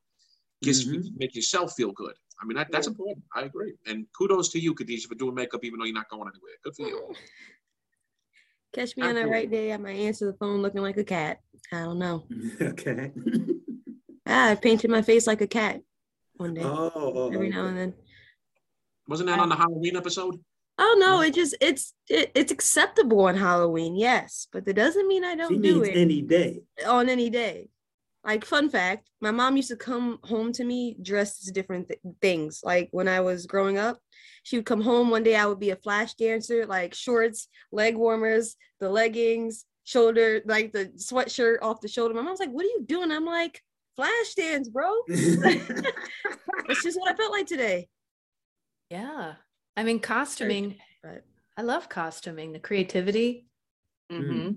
Just Mhm. make yourself feel good. I mean, that, that's important. I agree. And kudos to you, Khadijah, for doing makeup even though you're not going anywhere. Good for you. Catch me on the right day, I might answer the phone looking like a cat. I don't know. okay. Ah, I painted my face like a cat one day, oh, oh, every now and then. Wasn't that on the Halloween episode? Oh no, mm. it just it's it, it's acceptable on Halloween, yes, but that doesn't mean I don't do needs it any day. on any day. Like fun fact, my mom used to come home to me dressed as different th- things. Like when I was growing up, she would come home one day I would be a flash dancer, like shorts, leg warmers, the leggings, shoulder, like the sweatshirt off the shoulder. My mom's like, "What are you doing?" I'm like, "Flash dance, bro." It's just what I felt like today. yeah. I mean, costuming, But I love costuming, the creativity. Mm-hmm.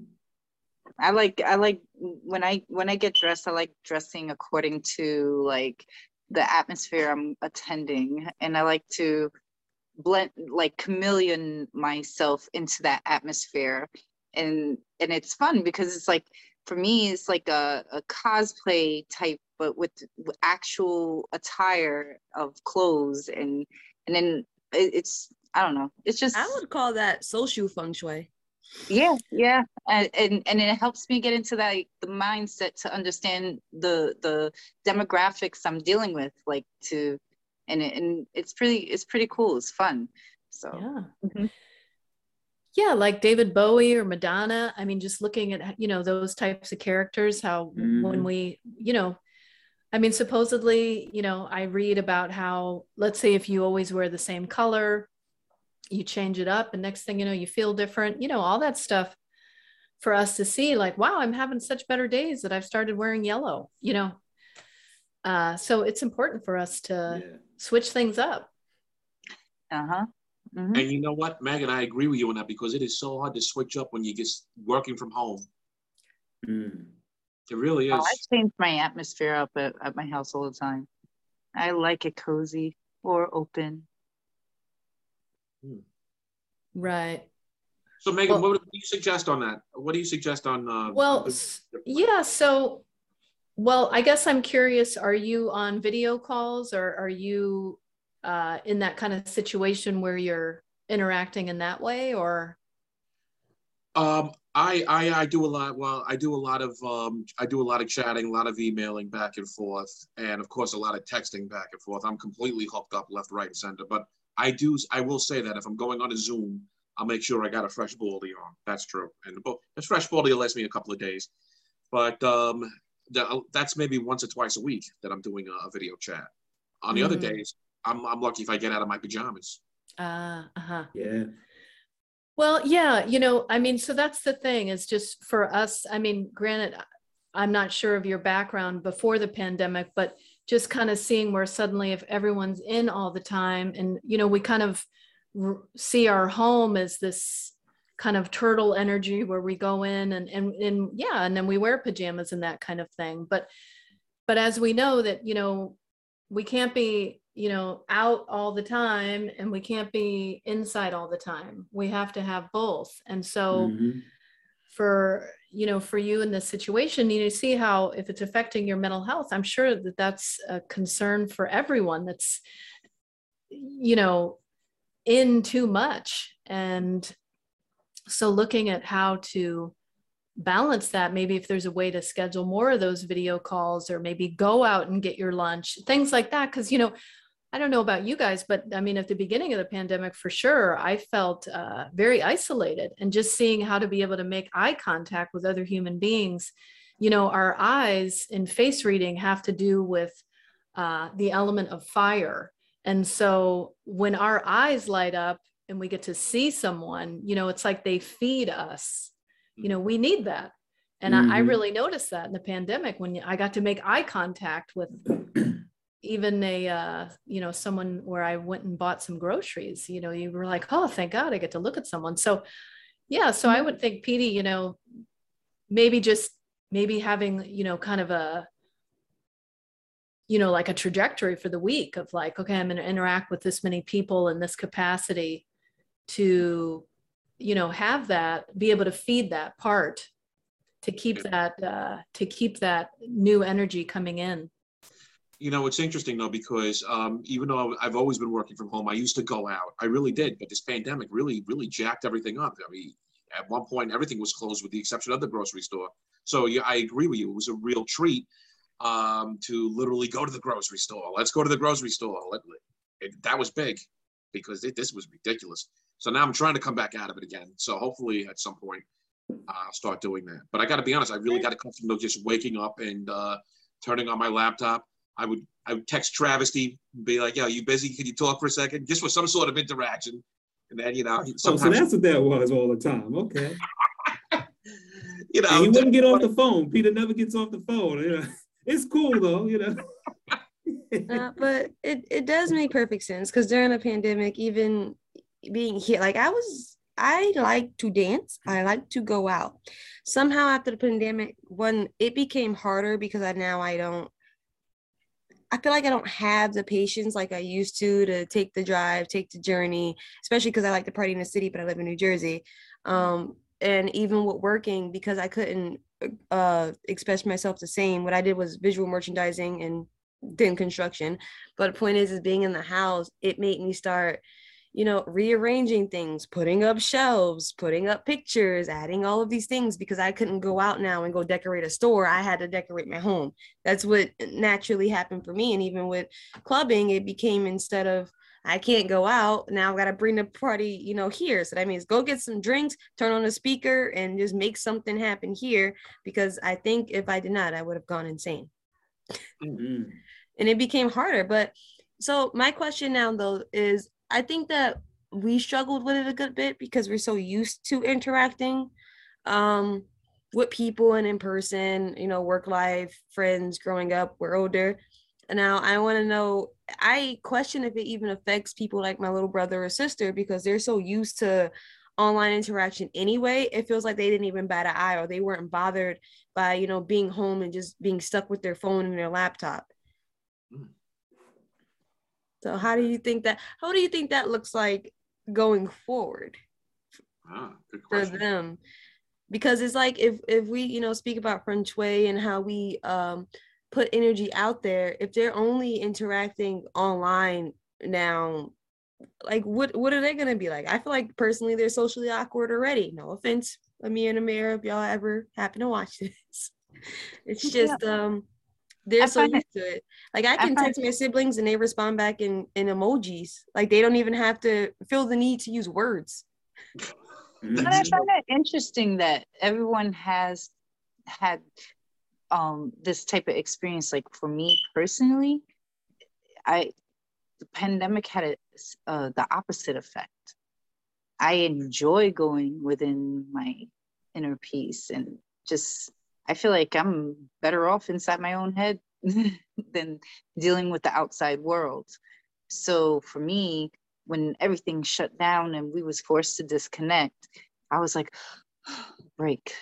I like I like when I when I get dressed, I like dressing according to like the atmosphere I'm attending, and I like to blend like chameleon myself into that atmosphere, and and it's fun because it's like for me it's like a, a cosplay type, but with, with actual attire of clothes, and and then it, it's I don't know, it's just I would call that social feng shui. yeah yeah and, and and it helps me get into that the mindset to understand the the demographics i'm dealing with like to and it, and it's pretty it's pretty cool it's fun so Yeah. Mhm. Yeah, like David Bowie or Madonna. I mean, just looking at, you know, those types of characters, how when Mhm. we, you know, I mean, supposedly, you know, I read about how, let's say, if you always wear the same color, you change it up, and next thing you know, you feel different, you know, all that stuff for us to see, like, wow, I'm having such better days that I've started wearing yellow, you know. Uh, so it's important for us to Yeah. switch things up. uh-huh Mhm. And you know what, Megan, I agree with you on that because it is so hard to switch up when you get working from home. Mm. It really Oh, is. i change my atmosphere up at, at my house all the time i like it cozy or open Right. So Megan, Well- what do you suggest on that? What do you suggest on? Uh, Well, the- yeah. So, well, I guess I'm curious. Are you on video calls, or are you uh, in that kind of situation where you're interacting in that way, or? Um, I, I I do a lot. Well, I do a lot of um, I do a lot of chatting, a lot of emailing back and forth, and of course a lot of texting back and forth. I'm completely hooked up left, right, and center. But I do I will say that if I'm going on a Zoom, I'll make sure I got a fresh baldy on. That's true, and the bo- fresh baldy will last me a couple of days. But um, the, that's maybe once or twice a week that I'm doing a, a video chat. On the other Mhm. days, I'm I'm lucky if I get out of my pajamas. Uh huh. Yeah. Well, yeah, you know, I mean, so that's the thing is just for us. I mean, granted, I'm not sure of your background before the pandemic, but just kind of seeing where suddenly if everyone's in all the time and, you know, we kind of see our home as this kind of turtle energy where we go in and, and, and yeah, and then we wear pajamas and that kind of thing. But, but as we know that, you know, we can't be you know out all the time and we can't be inside all the time. We have to have both. And so Mhm. for you know for you in this situation you see how if it's affecting your mental health i'm sure that that's a concern for everyone that's you know in too much. And so looking at how to balance that maybe if there's a way to schedule more of those video calls or maybe go out and get your lunch things like that. Because you know i don't know about you guys but i mean at the beginning of the pandemic for sure i felt uh, very isolated and just seeing how to be able to make eye contact with other human beings. You know our eyes in face reading have to do with uh, the element of fire. And so when our eyes light up and we get to see someone you know it's like they feed us. You know we need that. And I, I Mhm. really noticed that in the pandemic when i got to make eye contact with even a uh, you know someone where i went and bought some groceries you know you were like oh thank god i get to look at someone. So yeah so i would think Petee, you know maybe just maybe having you know kind of a you know like a trajectory for the week of like okay i'm going to interact with this many people in this capacity to you know have that be able to feed that part to keep that uh, to keep that new energy coming in You know, it's interesting though because um, even though I've always been working from home, I used to go out. I really did, but this pandemic really, really jacked everything up. I mean, at one point, everything was closed with the exception of the grocery store. So yeah, I agree with you. It was a real treat um, to literally go to the grocery store. Let's go to the grocery store. Let, it, that was big because it, this was ridiculous. So now I'm trying to come back out of it again. So hopefully at some point I'll start doing that. But I got to be honest, I really got accustomed to just waking up and uh, turning on my laptop. I would I would text Travesty, and be like, "Yo, you busy? Can you talk for a second? Just for some sort of interaction." And then you know, Oh, so sometimes that's what that was all the time. Okay. you know, And he wouldn't get off the phone. Peter never gets off the phone. You know? It's cool though, you know. Uh, but it, it does make perfect sense because during the pandemic, even being here, like I was, I like to dance. I like to go out. Somehow after the pandemic, when it became harder because I now I don't. I feel like I don't have the patience like I used to to take the drive, take the journey, especially because I like to party in the city, but I live in New Jersey. Um, and even with working, because I couldn't uh, express myself the same, what I did was visual merchandising and then construction. But the point is, is being in the house, it made me start, you know, rearranging things, putting up shelves, putting up pictures, adding all of these things because I couldn't go out now and go decorate a store. I had to decorate my home. That's what naturally happened for me. And even with clubbing, it became instead of I can't go out now, I've got to bring the party, you know, here. So that means go get some drinks, turn on the speaker, and just make something happen here. Because I think if I did not, I would have gone insane Mm. and it became harder. But so my question now though is I think that we struggled with it a good bit because we're so used to interacting um with people and in person, you know, work life, friends growing up, we're older. And now I want to know, I question if it even affects people like my little brother or sister because they're so used to online interaction anyway. It feels like they didn't even bat an eye or they weren't bothered by, you know, being home and just being stuck with their phone and their laptop. Mm. So how do you think that how do you think that looks like going forward? Ah, good for them because it's like if if we you know speak about feng shui and how we um put energy out there if they're only interacting online now like what what are they going to be like i feel like personally they're socially awkward already no offense let me and Amir, if y'all ever happen to watch this it's Yeah. just um they're I so find it- used to it like i I can find- text my siblings and they respond back in in emojis like they don't even have to feel the need to use words But I find it interesting that everyone has had um this type of experience. Like for me personally, I the pandemic had a, uh, the opposite effect. I enjoy going within my inner peace and just I feel like I'm better off inside my own head than dealing with the outside world. So for me, when everything shut down and we was forced to disconnect, I was like, break.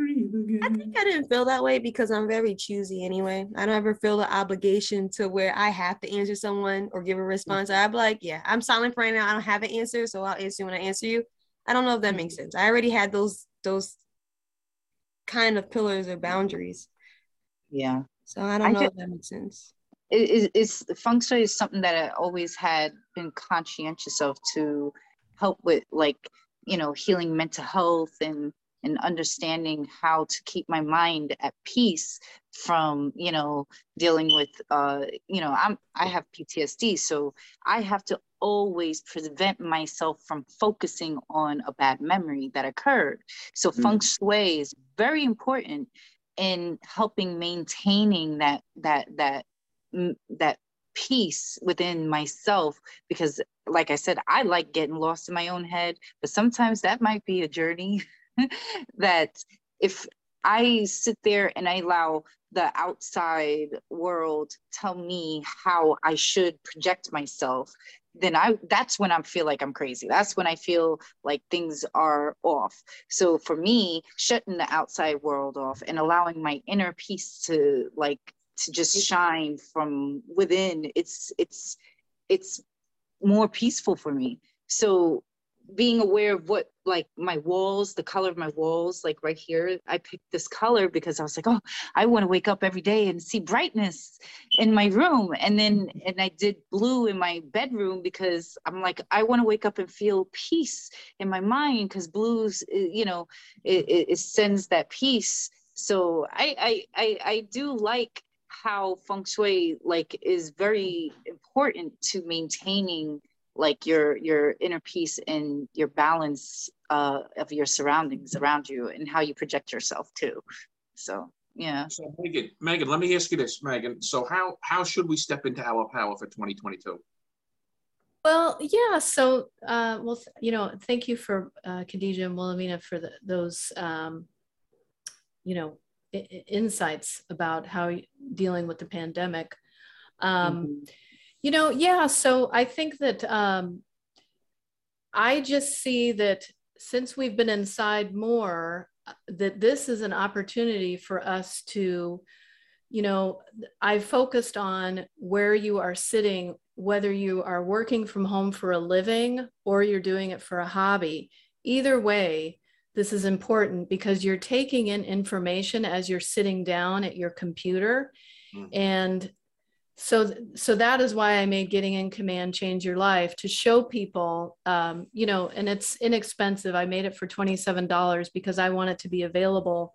I think I didn't feel that way because I'm very choosy anyway. I don't ever feel the obligation to where I have to answer someone or give a response. Mm-hmm. I'd be like, yeah, I'm silent for right now. I don't have an answer, so I'll answer when I answer you. I don't know if that makes mm-hmm. sense. I already had those those kind of pillars or boundaries. Yeah. So I don't I know ju- if that makes sense. It is it's feng shui is something that I always had been conscientious of to help with like, you know, healing mental health and and understanding how to keep my mind at peace from, you know, dealing with uh, you know, I'm I have PTSD, so I have to always prevent myself from focusing on a bad memory that occurred. So Mm. feng shui is very important in helping maintaining that that that mm, that peace within myself because like i said i like getting lost in my own head but sometimes that might be a journey that if i sit there and i allow the outside world tell me how i should project myself then i that's when i feel like i'm crazy. That's when i feel like things are off. So for me shutting the outside world off and allowing my inner peace to like to just shine from within it's it's it's more peaceful for me. So being aware of what like my walls the color of my walls like right here i picked this color because i was like oh i want to wake up every day and see brightness in my room. And then and i did blue in my bedroom because i'm like i want to wake up and feel peace in my mind because blues uh, you know it, it, it sends that peace. So I, I i i do like how feng shui like is very important to maintaining like your your inner peace and your balance uh, of your surroundings around you and how you project yourself too so yeah So Megan, Megan, let me ask you this, Megan. So how how should we step into our power for 2022? Well, yeah. So, uh, well, th- you know, thank you for uh, Khadija and Wilhelmina for the, those, um, you know, I- I- insights about how dealing with the pandemic. Um, Mhm. You know, yeah. So I think that um, I just see that since we've been inside more, uh, that this is an opportunity for us to, you know, I focused on where you are sitting, whether you are working from home for a living or you're doing it for a hobby. Either way, this is important because you're taking in information as you're sitting down at your computer. Mhm. And so so that is why i made getting in command change your life to show people um, you know and it's inexpensive. I made it for $27 because i want it to be available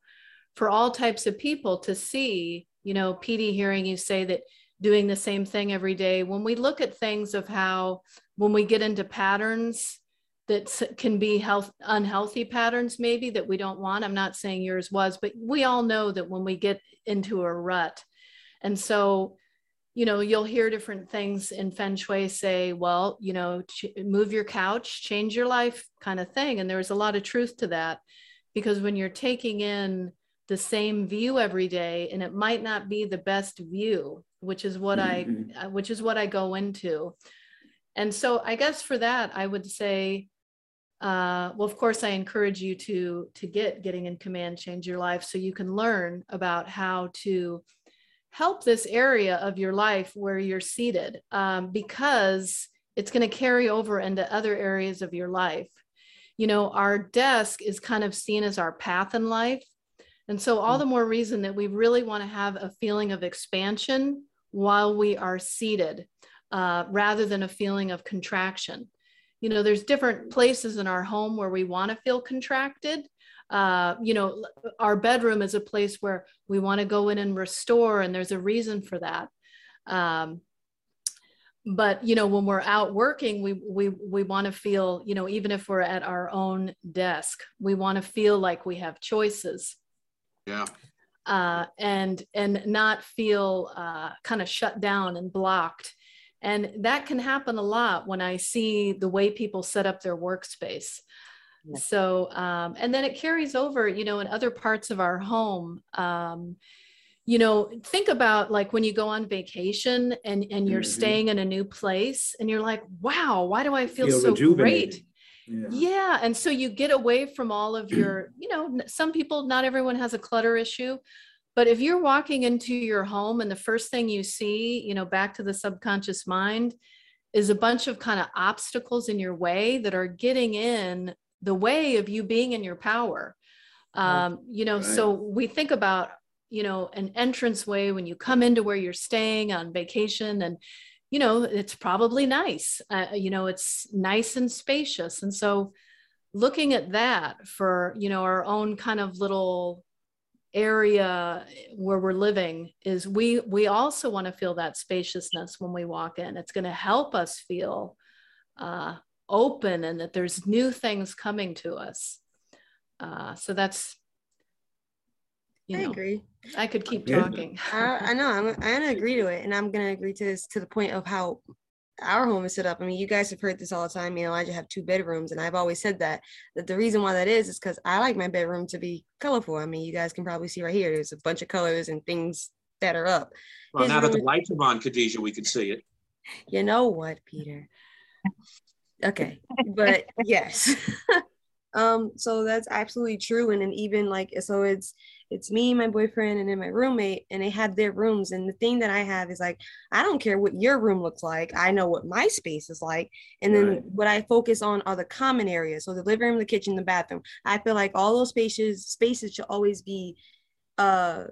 for all types of people to see you know Petee hearing you say that doing the same thing every day. When we look at things of how when we get into patterns that can be health unhealthy patterns maybe that we don't want i'm not saying yours was but we all know that when we get into a rut. And so you know, you'll hear different things in feng shui say, well, you know, ch- move your couch, change your life kind of thing. And there's a lot of truth to that because when you're taking in the same view every day and it might not be the best view, which is what Mhm. I, uh, which is what I go into. And so I guess for that, I would say, uh, well, of course, I encourage you to to get getting in command, change your life, so you can learn about how to help this area of your life where you're seated, um, because it's going to carry over into other areas of your life. you know, our desk is kind of seen as our path in life. And so, all the more reason that we really want to have a feeling of expansion while we are seated uh, rather than a feeling of contraction. You know, there's different places in our home where we want to feel contracted. Uh, you know, our bedroom is a place where we want to go in and restore, and there's a reason for that. Um, but you know when we're out working we we we want to feel you know even if we're at our own desk we want to feel like we have choices Yeah. uh, and and not feel uh, kind of shut down and blocked and that can happen a lot when i see the way people set up their workspace Yeah. so um, and then it carries over you know in other parts of our home um, you know think about like when you go on vacation and and you're Mhm. staying in a new place and you're like wow why do i feel, Feel so great Yeah. yeah and so you get away from all of your you know some people not everyone has a clutter issue but if you're walking into your home and the first thing you see you know back to the subconscious mind is a bunch of kind of obstacles in your way that are getting in the way of you being in your power. Um, you know Right. so we think about you know an entrance way when you come into where you're staying on vacation and you know it's probably nice. Uh, you know it's nice and spacious. And so looking at that for you know our own kind of little area where we're living is we we also want to feel that spaciousness when we walk in. It's going to help us feel uh, open and that there's new things coming to us uh, so that's you I know agree. i could keep Yeah. talking I, I know. I'm, I'm gonna agree to it, and I'm gonna agree to this to the point of how our home is set up. I mean, you guys have heard this all the time. You know, I just have two bedrooms, and I've always said that that the reason why that is is because I like my bedroom to be colorful. I mean, you guys can probably see right here. There's a bunch of colors and things that are up. Well, His now that the lights are on, Khadijah, we can see it. You know what, Peter? Okay, but yes. um, so that's absolutely true. And then even like so it's it's me, my boyfriend, and then my roommate, and they have their rooms. And the thing that I have is like, I don't care what your room looks like. I know what my space is like. And then Right. what I focus on are the common areas. So the living room, the kitchen, the bathroom. I feel like all those spaces spaces should always be uh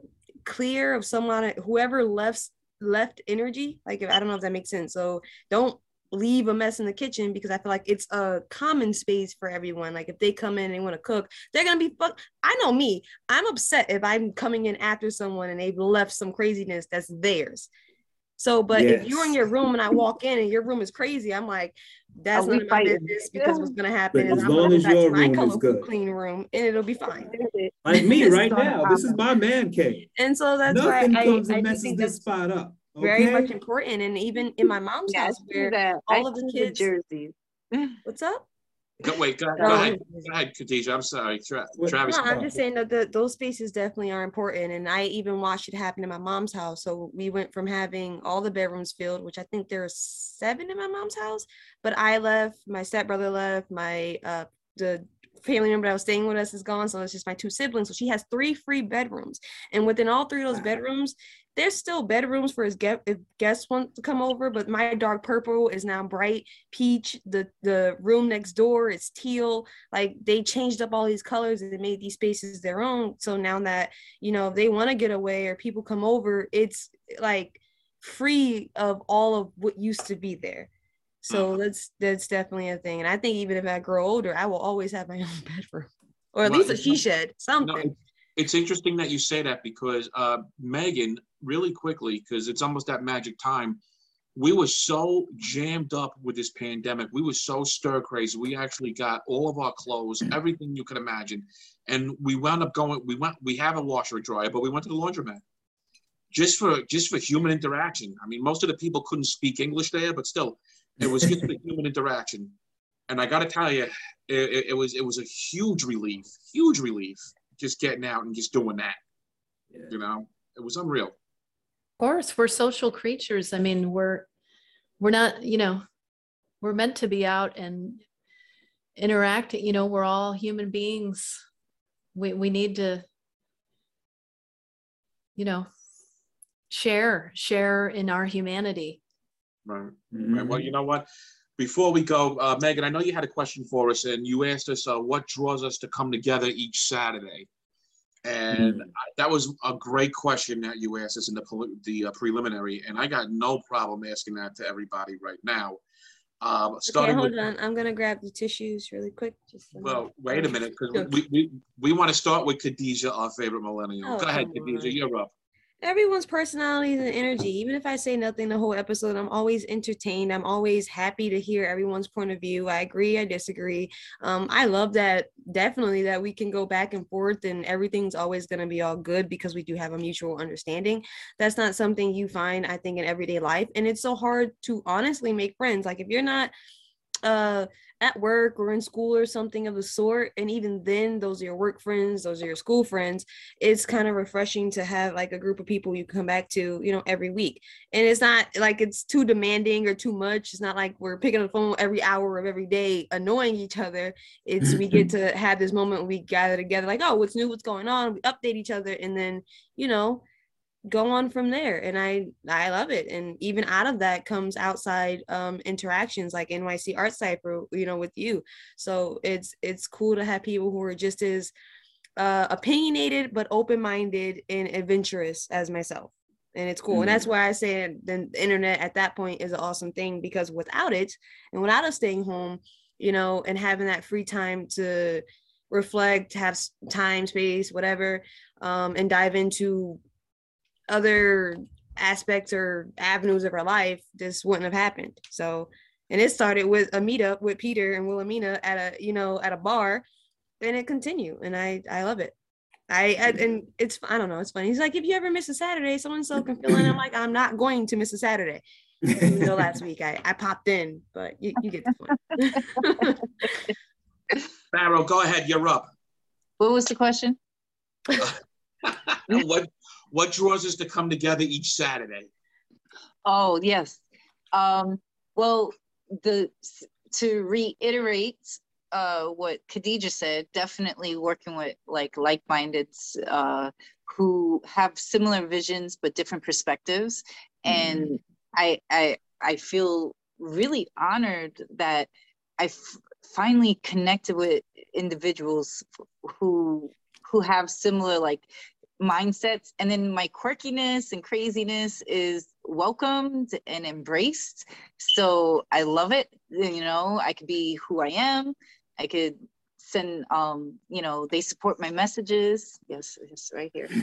clear of someone whoever left left energy. Like if, I don't know if that makes sense. So don't leave a mess in the kitchen because I feel like it's a common space for everyone. Like if they come in and they want to cook, they're gonna be fuck. I know me. I'm upset if I'm coming in after someone and they've left some craziness that's theirs. So, but if you're in your room and I walk in and your room is crazy, I'm like, that's Are we none of my fighting? business because what's gonna happen But is as I'm long gonna as go back your my room is colorful, good. clean room and it'll be fine. Like me right now. This is my man cave. And so that's Nothing why I, comes I and do messes think this that's spot up. Very okay? much important. And even in my mom's Yeah, house see where that. all I of the see kids- jerseys. what's up? Go, wait, go, go No, ahead. Go ahead, Khadijah. I'm sorry. Tra- Travis. No, I'm just saying that the, those spaces definitely are important. And I even watched it happen in my mom's house. So we went from having all the bedrooms filled, which I think there are seven in my mom's house, but I left, my stepbrother left, my uh the family member that was staying with us is gone. So it's just my two siblings. So she has three free bedrooms. And within all three of those Wow. bedrooms, there's still bedrooms for his guest if guests want to come over, but my dark purple is now bright peach. The the room next door is teal. Like they changed up all these colors and made these spaces their own. So now that you know if they want to get away or people come over, it's like free of all of what used to be there. So that's that's definitely a thing. And I think even if I grow older, I will always have my own bedroom. Or at Well, least a she shed, something. it- it's interesting that you say that because uh, Megan, really quickly, because it's almost that magic time. We were so jammed up with this pandemic. We were so stir crazy. We actually got all of our clothes, everything you could imagine, and we wound up going. We went. We have a washer and dryer, but we went to the laundromat just for just for human interaction. I mean, most of the people couldn't speak English there, but still, it was just the human interaction. And I got to tell you, it, it, it was it was a huge relief, huge relief, just getting out and just doing that. Yeah. You know, it was unreal. Of course, we're social creatures. I mean, we're we're not, you know, we're meant to be out and interact. You know, we're all human beings. We we need to, you know, share, share in our humanity. Right. Mhm. Right. Well, you know what? before we go, uh, Megan, I know you had a question for us, and you asked us uh, what draws us to come together each Saturday. And Mm. I- that was a great question that you asked us in the, preli- the uh, preliminary, and I got no problem asking that to everybody right now. Um, Okay, hold with, on. I'm gonna grab the tissues really quick. Just a minute. well, wait a minute, because we, we, we want to start with Khadijah, our favorite millennial. Oh, Go ahead, come Khadijah, on. you're up. Everyone's personalities and energy. Even if I say nothing the whole episode, I'm always entertained. I'm always happy to hear everyone's point of view. I agree, I disagree. Um, I love that definitely that we can go back and forth and everything's always going to be all good because we do have a mutual understanding. That's not something you find, I think, in everyday life. And it's so hard to honestly make friends. Like if you're not uh at work or in school or something of the sort and even then those are your work friends those are your school friends it's kind of refreshing to have like a group of people you come back to you know every week. And it's not like it's too demanding or too much it's not like we're picking up the phone every hour of every day annoying each other. It's we get to have this moment we gather together like oh what's new? What's going on? We update each other and then you know go on from there and i i love it and even out of that comes outside um interactions like nyc art cipher you know with you. So it's it's cool to have people who are just as uh opinionated but open-minded and adventurous as myself and it's cool. And that's why i say the internet at that point is an awesome thing because without it and without us staying home you know and having that free time to reflect have time space whatever um and dive into other aspects or avenues of our life, this wouldn't have happened. So, and it started with a meetup with Peter and Wilhelmina at a, you know, at a bar, and it continued, and I, I love it. I, I and it's, I don't know, it's funny. He's like, if you ever miss a Saturday, so and so can fill in. I'm like, I'm not going to miss a Saturday. Even though last week I, I popped in, but you, you get the point. Barrow, go ahead, you're up. What was the question? what what draws us to come together each Saturday? Oh yes. Um, well, the to reiterate uh, what Khadija said, definitely working with like like-minded uh, who have similar visions but different perspectives, and I I I feel really honored that I f- finally connected with individuals who who have similar like mindsets and then my quirkiness and craziness is welcomed and embraced. So i love it. You know i could be who i am. I could send um you know they support my messages. Yes yes right here.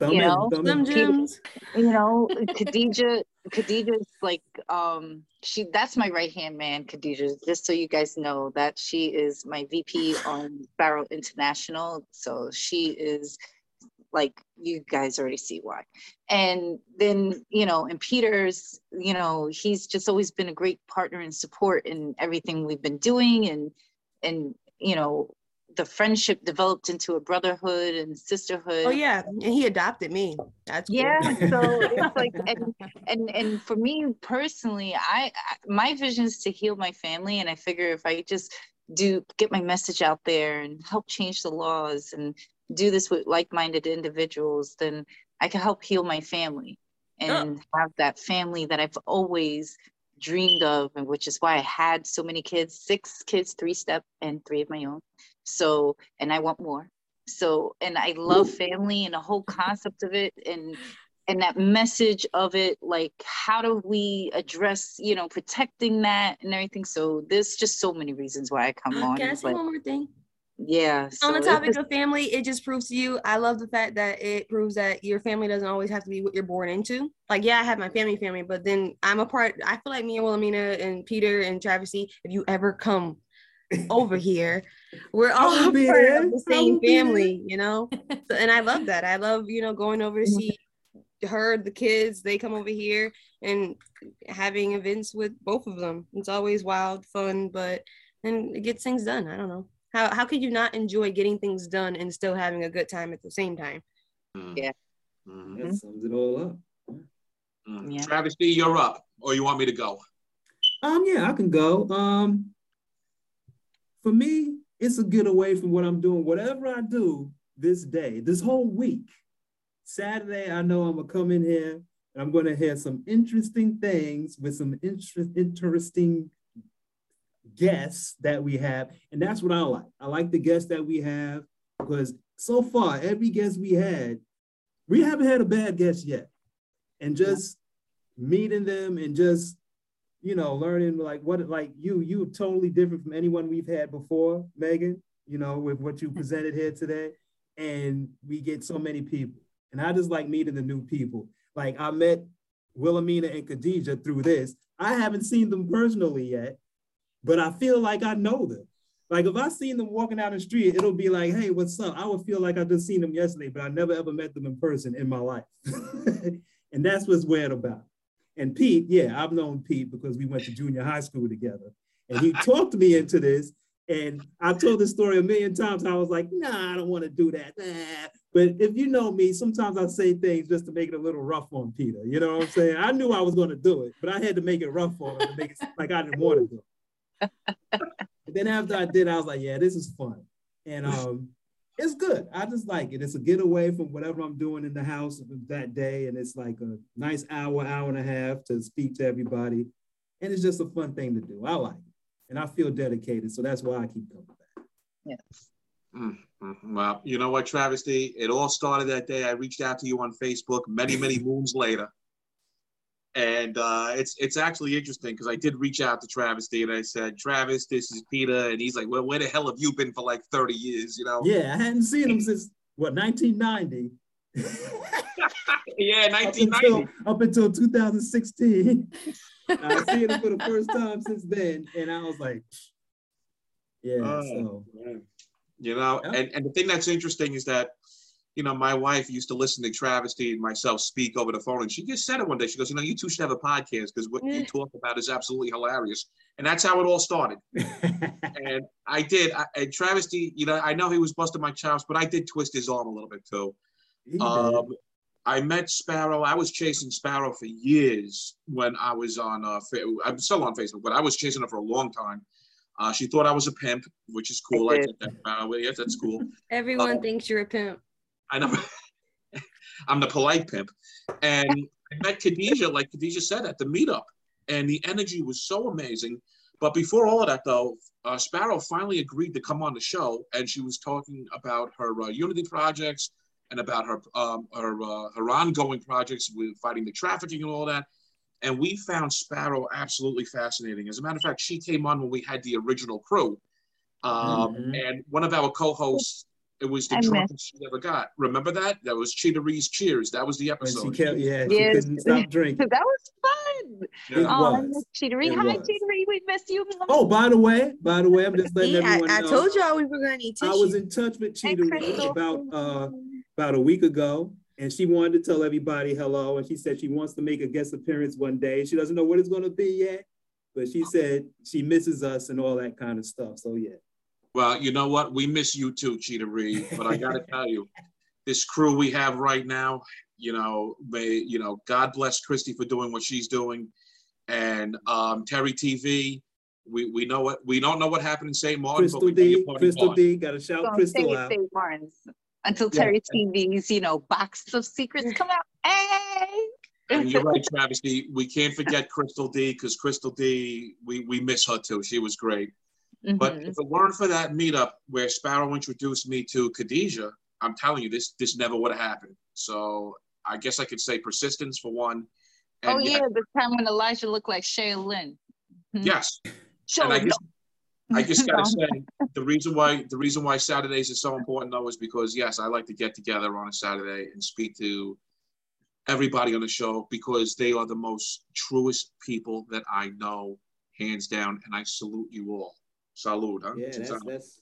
You in, know, thumb Some in. gems. you know khadija khadija's like um she that's my right hand man khadija. Just so you guys know that she is my vp on Sparrow international. So she is like you guys already see why. And then you know and peter's you know he's just always been a great partner and support in everything we've been doing. And and you know the friendship developed into a brotherhood and sisterhood. Oh yeah, and he adopted me. That's cool. yeah. So it's like and and and for me personally I, I my vision is to heal my family. And i figure if i just do get my message out there and help change the laws and do this with like-minded individuals then i can help heal my family and have that family that i've always dreamed of and which is why i had so many kids six kids three step and three of my own. So and i want more. So and i love family and the whole concept of it and and that message of it like how do we address you know protecting that and everything? So there's just so many reasons why i come uh, on Can I say but one more thing? Yeah so on the topic of family, it just proves to you. I love the fact that it proves that your family doesn't always have to be what you're born into. Like, yeah, I have my family, family, but then I'm a part. I feel like me and Wilhelmina and Peter and Travesty. If you ever come over here, we're all part of the same family, you know. So, and I love that. I love you know going over to see her, the kids. They come over here and having events with both of them. It's always wild, fun, but and it gets things done. I don't know. How how could you not enjoy getting things done and still having a good time at the same time? Yeah. Mhm. That sums it all up. Mhm. Yeah. Travis B, you're up, or you want me to go? Um, yeah, I can go. Um, for me, it's a getaway from what I'm doing. Whatever I do this day, this whole week, Saturday, I know I'm gonna come in here and I'm gonna hear some interesting things with some interest, interesting guests that we have, and that's what I like. I like the guests that we have because so far every guest we had, we haven't had a bad guest yet, and just meeting them and just you know learning like what like you you totally different from anyone we've had before, Megan. You know with what you presented here today, and we get so many people, and I just like meeting the new people. Like I met Wilhelmina and Khadijah through this. I haven't seen them personally yet, but I feel like I know them. Like if I seen them walking down the street, it'll be like, hey, what's up? I would feel like I just seen them yesterday, but I never ever met them in person in my life. and that's what's weird about. it. And Pete, yeah, I've known Pete because we went to junior high school together. And he talked me into this. And I told this story a million times. I was like, nah, I don't want to do that. Nah. But if you know me, sometimes I say things just to make it a little rough on Peter. You know what I'm saying? I knew I was going to do it, but I had to make it rough on him to make it like I didn't want to do it. And then after I did, I was like, yeah, this is fun. And um, it's good. I just like it. It's a getaway from whatever I'm doing in the house that day. And it's like a nice hour, hour and a half to speak to everybody. And it's just a fun thing to do. I like it. And I feel dedicated. So that's why I keep coming back. Yes. Mm, mm, Well, you know what, Travesty? It all started that day. I reached out to you on Facebook many, many moons later. And uh, it's it's actually interesting because I did reach out to Travesty and I said, Travis, this is Peter. And he's like, Well, where the hell have you been for like 30 years? You know? Yeah, I hadn't seen him since what 1990. Yeah, up 1990. until up until 2016. I've seen him for the first time since then, and I was like, yeah. Oh, so. You know, Yeah. and, and the thing that's interesting is that, you know, my wife used to listen to Travesty and myself speak over the phone, and she just said it one day. She goes, "You know, you two should have a podcast because what you talk about is absolutely hilarious." And that's how it all started. And I did. I, and Travesty, you know, I know he was busting my chops, but I did twist his arm a little bit too. Um, I met Sparrow. I was chasing Sparrow for years when I was on. Uh, I'm still on Facebook, but I was chasing her for a long time. Uh, she thought I was a pimp, which is cool. I, did. get that. Sparrow. Yes, that's cool. Everyone Oh. thinks you're a pimp. I know. I'm the polite pimp. And I met Khadijah, like Khadijah said, at the meetup, and the energy was so amazing. But before all of that, though, uh, Sparrow finally agreed to come on the show, and she was talking about her uh, Unity projects and about her um, her uh, her ongoing projects with fighting the trafficking and all that. And we found Sparrow absolutely fascinating. As a matter of fact, she came on when we had the original crew, um, Mhm. and one of our co-hosts. It was the I missed. drunkest she ever got. Remember that? That was Cheetah Ree's Cheers. That was the when episode. she kept, yeah, she Yes. couldn't stop drinking. That was fun. It Yeah. Oh, I was. miss Cheatery. It Hi, was. Cheatery. We missed you. Oh, by the way, by the way, I'm just letting See, I, everyone I know. told y'all we were gonna need I was in touch with And Cheetah Reed Crystal. about uh about a week ago, and she wanted to tell everybody hello. And she said she wants to make a guest appearance one day. She doesn't know what it's going to be yet, but she said she misses us and all that kind of stuff. So yeah, Well, you know what? We miss you too, Cheetah Reed. But I got to tell you, this crew we have right now, you know, may you know, God bless Kristy for doing what she's doing, and um, Terri TV. We we know what we don't know what happened in St. Maarten, Crystal but we know D, you're party Crystal hard. D, got to shout Gonna Crystal with out. St. Maarten's until Yeah. Terri TV's, you know, box of secrets come out. Hey. And you're right, Travesty. We can't forget Crystal D because Crystal D, we we miss her too. She was great. But Mhm. if it weren't for that meetup where Sparrow introduced me to Khadijah, I'm telling you, this this never would have happened. So I guess I could say persistence for one. oh yeah, the time when Elijah looked like Shay Lynn. yes. Show And I no. just I just gotta say the reason why the reason why Saturdays is so important though is because yes, I like to get together on a Saturday and speak to everybody on the show because they are the most truest people that I know, hands down, and I salute you all. Salute, huh? Yeah, that's that's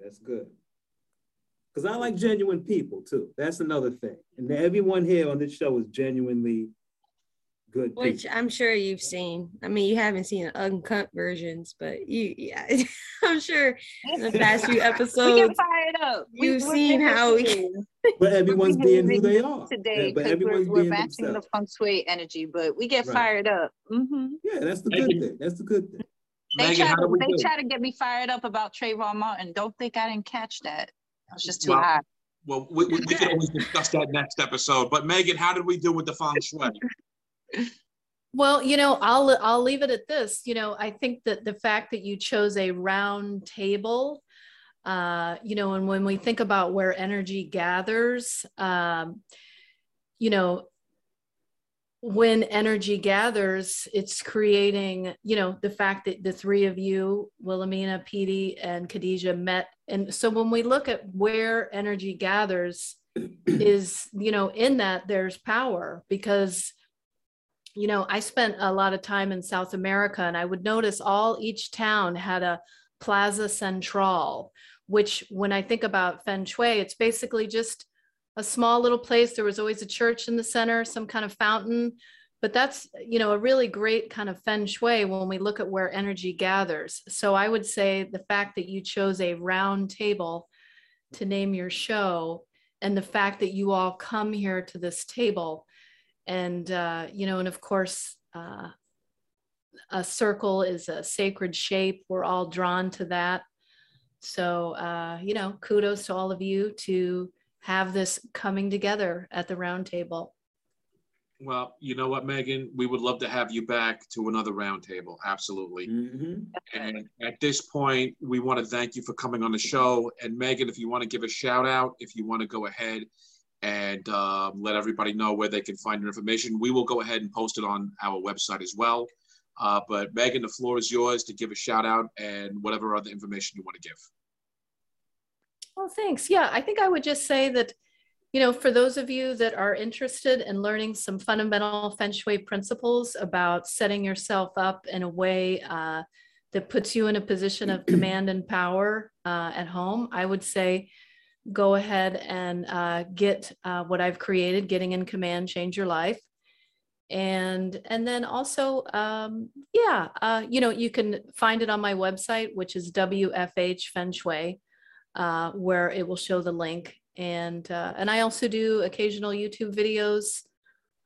that's good. Because I like genuine people too. That's another thing. And everyone here on this show is genuinely good Which people. I'm sure you've seen. I mean, you haven't seen uncut versions, but you, yeah, I'm sure in the past few episodes, we get episodes. fired up. We- you've we're seen how we- behaving But everyone's being who they are. today Yeah, but because we're, everyone's we're being matching the themselves. feng shui energy, but we get Right. fired up. hmm Yeah, that's the good thing. That's the good thing. They Megan, try how to do we they do? try to get me fired up about Trayvon Martin. Don't think I didn't catch that. I was just too Well, high. Well, we, we, we can always discuss that next episode. But Megan, how did we do with the feng shui? Well, you know, I'll I'll leave it at this. You know, I think that the fact that you chose a round table, uh, you know, and when we think about where energy gathers, um, you know, when energy gathers, it's creating, you know, the fact that the three of you, Wilhelmina, Petee, and Khadijah met. And so when we look at where energy gathers, is, you know, in that there's power because you know, I spent a lot of time in South America and I would notice all each town had a Plaza Central, which when I think about Feng Shui, it's basically just a small little place. There was always a church in the center, some kind of fountain. But that's, you know, a really great kind of feng shui when we look at where energy gathers. So I would say the fact that you chose a round table to name your show and the fact that you all come here to this table and uh, you know and of course uh, a circle is a sacred shape we're all drawn to that so uh, you know kudos to all of you to have this coming together at the roundtable. Well, you know what, Megan? We would love to have you back to another roundtable. Absolutely. Mhm. And at this point, we want to thank you for coming on the show. And Megan, if you want to give a shout out, if you want to go ahead and um, let everybody know where they can find your information, we will go ahead and post it on our website as well. Uh, but Megan, the floor is yours to give a shout out and whatever other information you want to give. Well, thanks. Yeah, I think I would just say that, you know, for those of you that are interested in learning some fundamental feng shui principles about setting yourself up in a way uh, that puts you in a position of command and power uh, at home, I would say go ahead and uh, get uh, what I've created, Getting in Command, Change Your Life. And, and then also, um, yeah, uh, you know, you can find it on my website, which is WFH Feng Shui uh, where it will show the link. And uh, and I also do occasional YouTube videos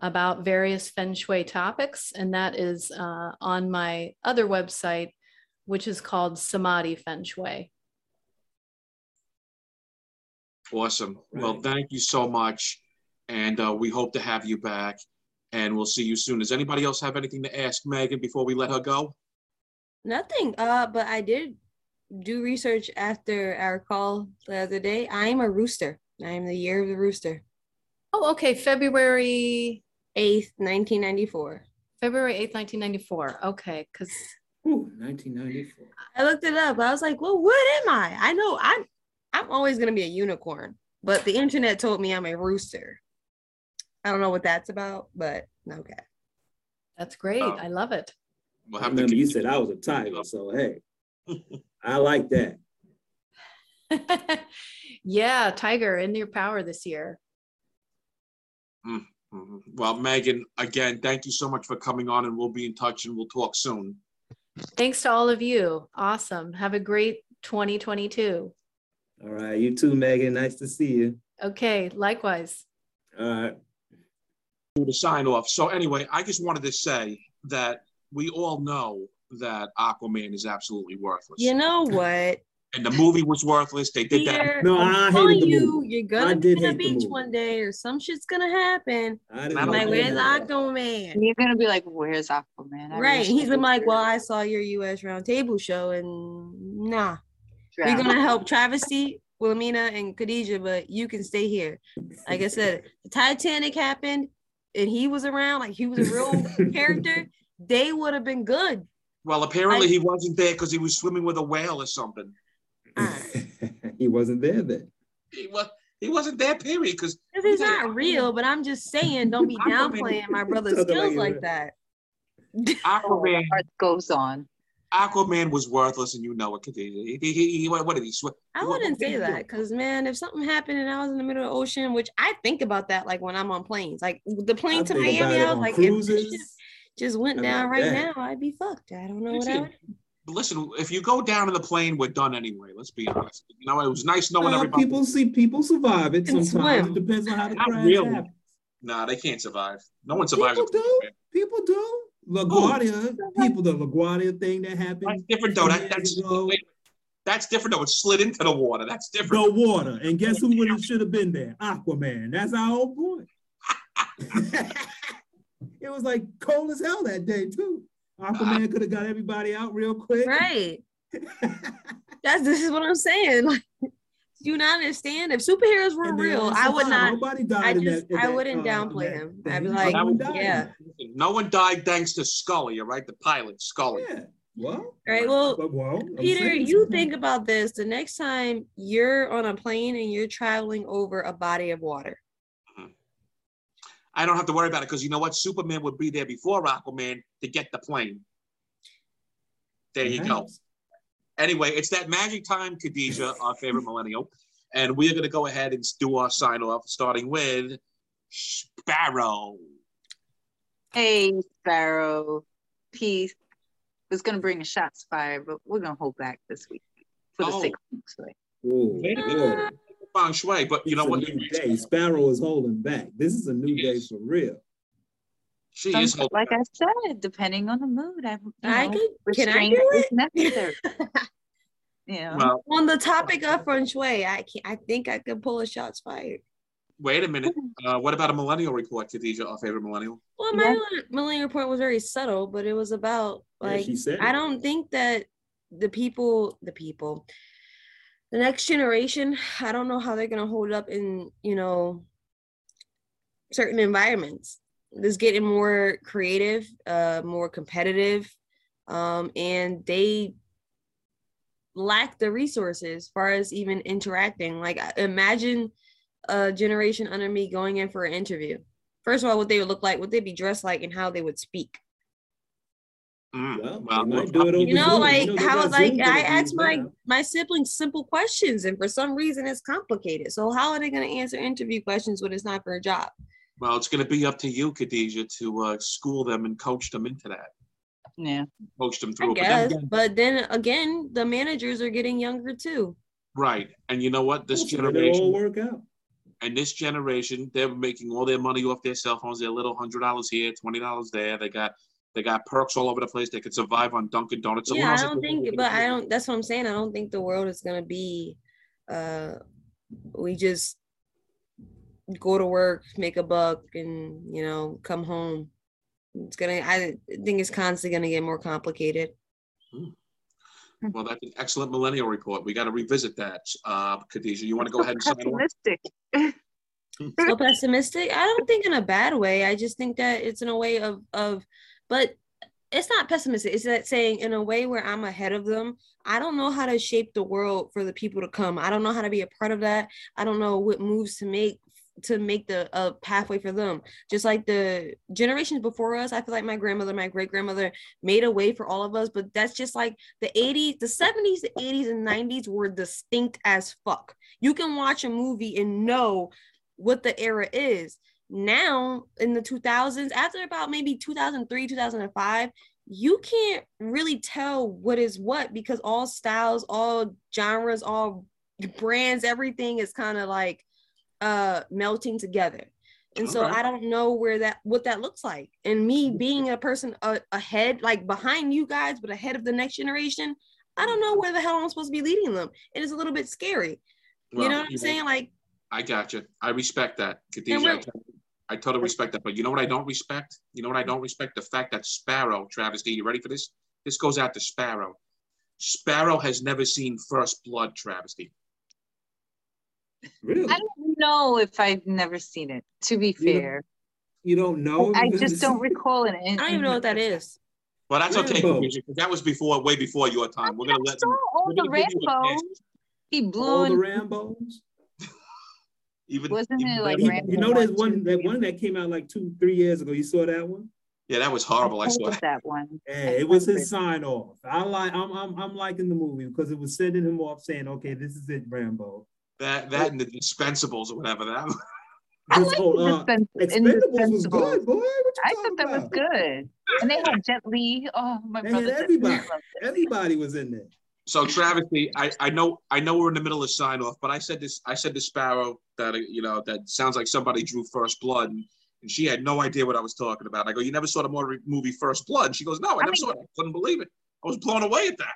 about various feng shui topics, and that is uh, on my other website, which is called Samadhi Feng Shui. Awesome. Well, thank you so much. And uh, we hope to have you back. And we'll see you soon. Does anybody else have anything to ask Megan before we let her go? Nothing. Uh, but I did do research after our call the other day. I am a rooster. I am the year of the rooster. Oh, okay, February 8th, 1994. February eighth, nineteen ninety four. Okay, because 1994. I looked it up. I was like, well, what am I? I know I'm I'm always gonna be a unicorn, but the internet told me I'm a rooster. I don't know what that's about, but okay. that's great. Oh. I love it. We'll have to remember you said I was a tiger, so hey, I like that. yeah, Tiger in your power this year. Mhm. Well, Megan, again, thank you so much for coming on, and we'll be in touch and we'll talk soon. Thanks to all of you. Awesome. Have a great 2022. All right, you too, Megan. Nice to see you. Okay, likewise. All right. To sign off. So, anyway, I just wanted to say that we all know that Aquaman is absolutely worthless. You know what? and the movie was worthless. They did that. No, I'm I hated telling the you, movie. you're gonna did be on hate the the beach movie. one day, or some shit's gonna happen. I I'm didn't like, Like, know where's that. Aquaman? You're gonna be like, "Where's Aquaman?" I Right. wish He's I been like. Well, I saw your US roundtable show and nah. We're gonna help Travesty, Wilhelmina, and Khadijah, but you can stay here. Like I said, the Titanic happened and he was around, like he was a real character, they would have been good. Well, apparently I- he wasn't there because he was swimming with a whale or something. he wasn't there then. He was. He wasn't there. Period. Because Because he's not real, but I'm just saying, don't be downplaying my brother's Something skills like like that. that. Oh, Aquaman, goes on. Aquaman was worthless, and you know it. Khadijah. He, he, he, he- what what did he swim? I wouldn't say that because man, if something happened and I was in the middle of the ocean, which I think about that like when I'm on planes, like the plane I to Miami, I was like, cruises. shit just went down like right that. now, I'd be fucked. I don't know what I Listen, would. listen, if you go down in the plane, we're done anyway. Let's be honest. You know, it was nice knowing Uh, everybody. people see people survive it sometimes. swim. It depends on how the Not crash really. happens. Nah, they can't survive. No one survives. People do. People do. LaGuardia, people, the LaGuardia thing that happened. That's happened. different though. That, that's that's different though. It slid into the water. That's different. The water. And guess who would have should have been there? Aquaman. That's our whole point. It was like cold as hell that day too. Aquaman could have got everybody out real quick. Right. That's this is what I'm saying. Like, do you not understand? If superheroes were And real, I would not. Nobody died I in just that- in I wouldn't uh, downplay that him. thing. I'd be No like, one died yeah. that. No one died thanks to Scully, all right? The pilot, Scully. Yeah. Well, Right. Well, but well, Peter, you think about this. The next time you're on a plane and you're traveling over a body of water. I don't have to worry about it because you know what? Superman would be there before Aquaman to get the plane. There you go. Anyway, it's that magic time, Khadijah, our favorite millennial. And we're going to go ahead and do our sign off, starting with Sparrow. Hey, Sparrow. Peace. Was gonna bring a shots fired, but we're gonna hold back this week for the Oh. sake of next week. Whoa, Wait a whoa. Feng Shui, but you know It's what? new day. Sparrow is holding back. This is a new day Yes. for real. She Some- is holding like back. I said, depending on the mood, I, you I know, could. Can I do it? necessary. You Well, on the topic of feng shui, I can I think I could pull a shots fired. wait a minute. Uh, what about a millennial report, Khadijah, our favorite millennial? Well, Yeah. my millennial report was very subtle, but it was about Yeah, like she said I don't think that the people, the people, the next generation, I don't know how they're gonna hold up in you know certain environments. It's getting more creative, uh, more competitive, um, and they lack the resources as far as even interacting. Like imagine a generation under me going in for an interview. First of all, what they would look like, what they'd be dressed like, and how they would speak. Mm, Well, well, might do it over You know, Zoom. like they how got like Zoom I interviews asked my now. my siblings simple questions, and for some reason it's complicated. So how are they going to answer interview questions when it's not for a job? well, it's going to be up to you, Khadijah, to uh, school them and coach them into that. yeah. Coach them I through. it. But guess, then- but then again, the managers are getting younger too. right. And you know what? This Hopefully It'll all generation, work out. and this generation, they're making all their money off their cell phones. Their little hundred dollars here, twenty dollars there. They got they got perks all over the place. They could survive on Dunkin' Donuts. So yeah, I don't think, but I don't. That's what I'm saying. I don't think the world is going to be. uh We just go to work, make a buck, and you know, come home. It's gonna. I think it's constantly gonna get more complicated. Well, that's an excellent millennial report. We got to revisit that. Uh, Khadijah, you want to go ahead and sign off? Pessimistic. so pessimistic i don't think in a bad way i just think that it's in a way of of but it's not pessimistic. It's that saying in a way where i'm ahead of them i don't know how to shape the world for the people to come. I don't know how to be a part of that. I don't know what moves to make to make the a pathway for them. Just like the generations before us i feel like my grandmother my great grandmother made a way for all of us but that's just like the 80s the 70s the 80s and 90s were distinct as fuck. You can watch a movie and know what the era is. Now in the 2000s, after about maybe 2003, 2005, you can't really tell what is what because all styles, all genres, all brands, everything is kind of like uh melting together. And so I don't know where that what that looks like. And me being a person uh, ahead, like behind you guys, but ahead of the next generation, I don't know where the hell I'm supposed to be leading them. It is a little bit scary. you know what I'm saying? Like I got you. I respect that, Khadijah. I, totally- respect that. But you know what I don't respect? You know what I don't respect? The fact that Sparrow, Travesty, you ready for this? This goes out to Sparrow. Sparrow has never seen First Blood, Travesty. Really? I don't know if I've never seen it. To be You don't- fair, You don't know? I just don't recall it. I don't even know what that is. Well, that's okay, Rambo. That was before, way before your time. We're gonna I let saw all we're the gonna give Rambo. He blew All the in. Rambos. Wasn't even, it like better. You, Rambo you know, there's one, one two, that one that came out like two, three years ago. You saw that one? Yeah, that was horrible. I heard saw that. that one. Yeah, it was his sign off. I like. I'm, I'm, I'm liking the movie because it was sending him off saying, "Okay, this is it, Rambo." That that and the dispensables or whatever. That I like whole, the uh, Dispens- Expendables was good, boy. I thought that was good. And they had Jet Li. Oh, my They brother. had Jet Li everybody. Everybody was in there. So Travesty, I, I know I know we're in the middle of sign off, but I said this I said to Sparrow that you know that sounds like somebody drew First Blood, and, and she had no idea what I was talking about. I go, you never saw the movie First Blood? And she goes, no, I I never mean- saw it. I couldn't believe it. I was blown away at that.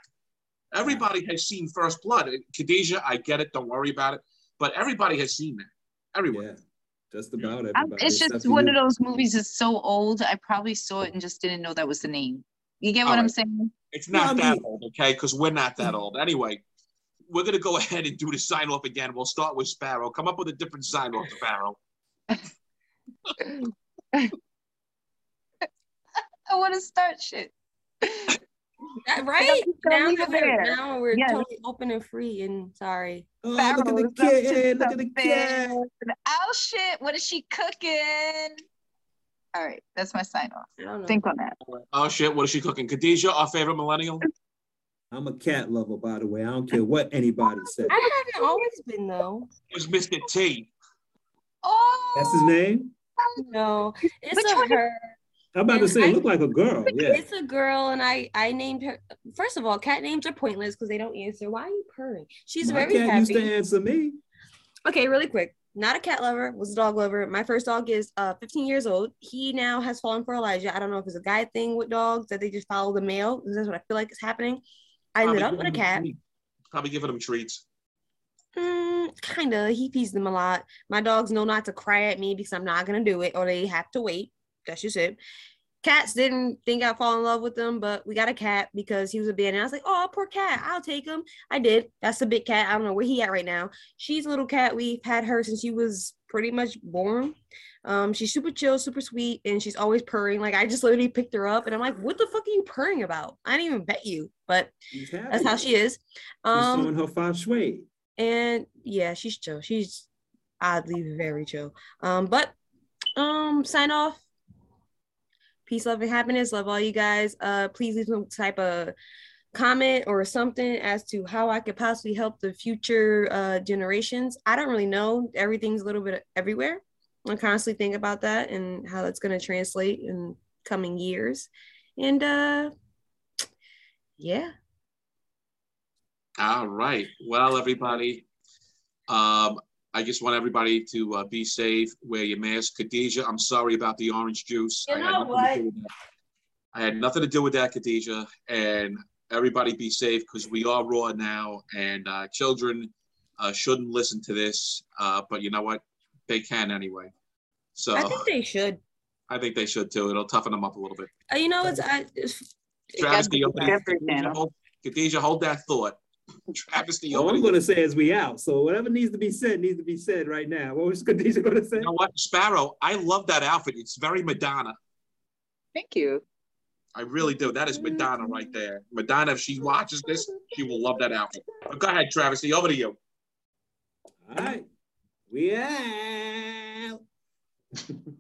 Everybody has seen First Blood. Khadijah, I get it. Don't worry about it. But everybody has seen that. Everyone. Yeah. Just about um, I'm- it's just one you. of those movies that's so old. I probably saw it and just didn't know that was the name. You get what All I'm saying? It's not Well, I that mean- old, okay? Because we're not that old. Anyway, we're gonna go ahead and do the sign off again. We'll start with Sparrow. Come up with a different sign off, Sparrow. I want to start shit. Uh, that- right? just gonna Now, we're, now we're Yes. totally open and free and sorry. Oh, look at the kid. look at the kid. something. Oh shit! What is she cooking? All right, that's my sign off. I don't. Think on that. Oh shit, what is she cooking? Khadijah, our favorite millennial. I'm a cat lover, by the way. I don't care what anybody says. I haven't always been though. Is Mr. T. Oh, That's his name. No, it's Which a one is- her. I'm about to say, it look like a girl. Yeah. It's a girl, and I I named her. First of all, cat names are pointless because they don't answer. Why are you purring? She's My very cat used happy. to answer me. Okay, really quick. Not a cat lover, was a dog lover. My first dog is uh 15 years old. He now has fallen for Elijah. I don't know if it's a guy thing with dogs that they just follow the male. That's what I feel like is happening. I ended up with a cat. Probably giving him treats. Mm, kinda. He feeds them a lot. My dogs know not to cry at me because I'm not gonna do it, or they have to wait. That's just it. Cats didn't think I'd fall in love with them, but we got a cat because he was a abandoned. I was like, oh, poor cat. I'll take him. I did. That's a big cat. I don't know where he at right now. She's a little cat. We've had her since she was pretty much born. Um, she's super chill, super sweet, and she's always purring. Like I just literally picked her up, and I'm like, "What the fuck are you purring about?" I didn't even bet you, but She's happy. that's how she is. She's Um, showing her feng shui. and yeah, she's chill. She's oddly very chill. Um, but um, sign off. Peace, love, and happiness. Love all you guys. Uh, please leave some type of comment or something as to how I could possibly help the future uh generations. I don't really know. Everything's a little bit everywhere. I constantly think about that and how that's going to translate in coming years. And uh, yeah. All right. Well, everybody, um, I just want everybody to uh, be safe, wear your mask. Khadijah, I'm sorry about the orange juice. You I had know nothing to what? do with that. I had nothing to do with that, Khadijah. And everybody be safe because we are raw now, and uh, children uh, shouldn't listen to this. Uh, but you know what? They can anyway. So I think they should. I think they should too. It'll toughen them up a little bit. Uh, you know, it's I. It's, Travesty, Got Khadijah, hold, hold that thought. Travesty, All I'm going to say is we out. So whatever needs to be said needs to be said right now. What was Khadijah going to say? You know what, Sparrow? I love that outfit. It's very Madonna. Thank you. I really do. That is Madonna right there. Madonna, if she watches this, she will love that outfit. But go ahead, Travesty. Over to you. All right. We out.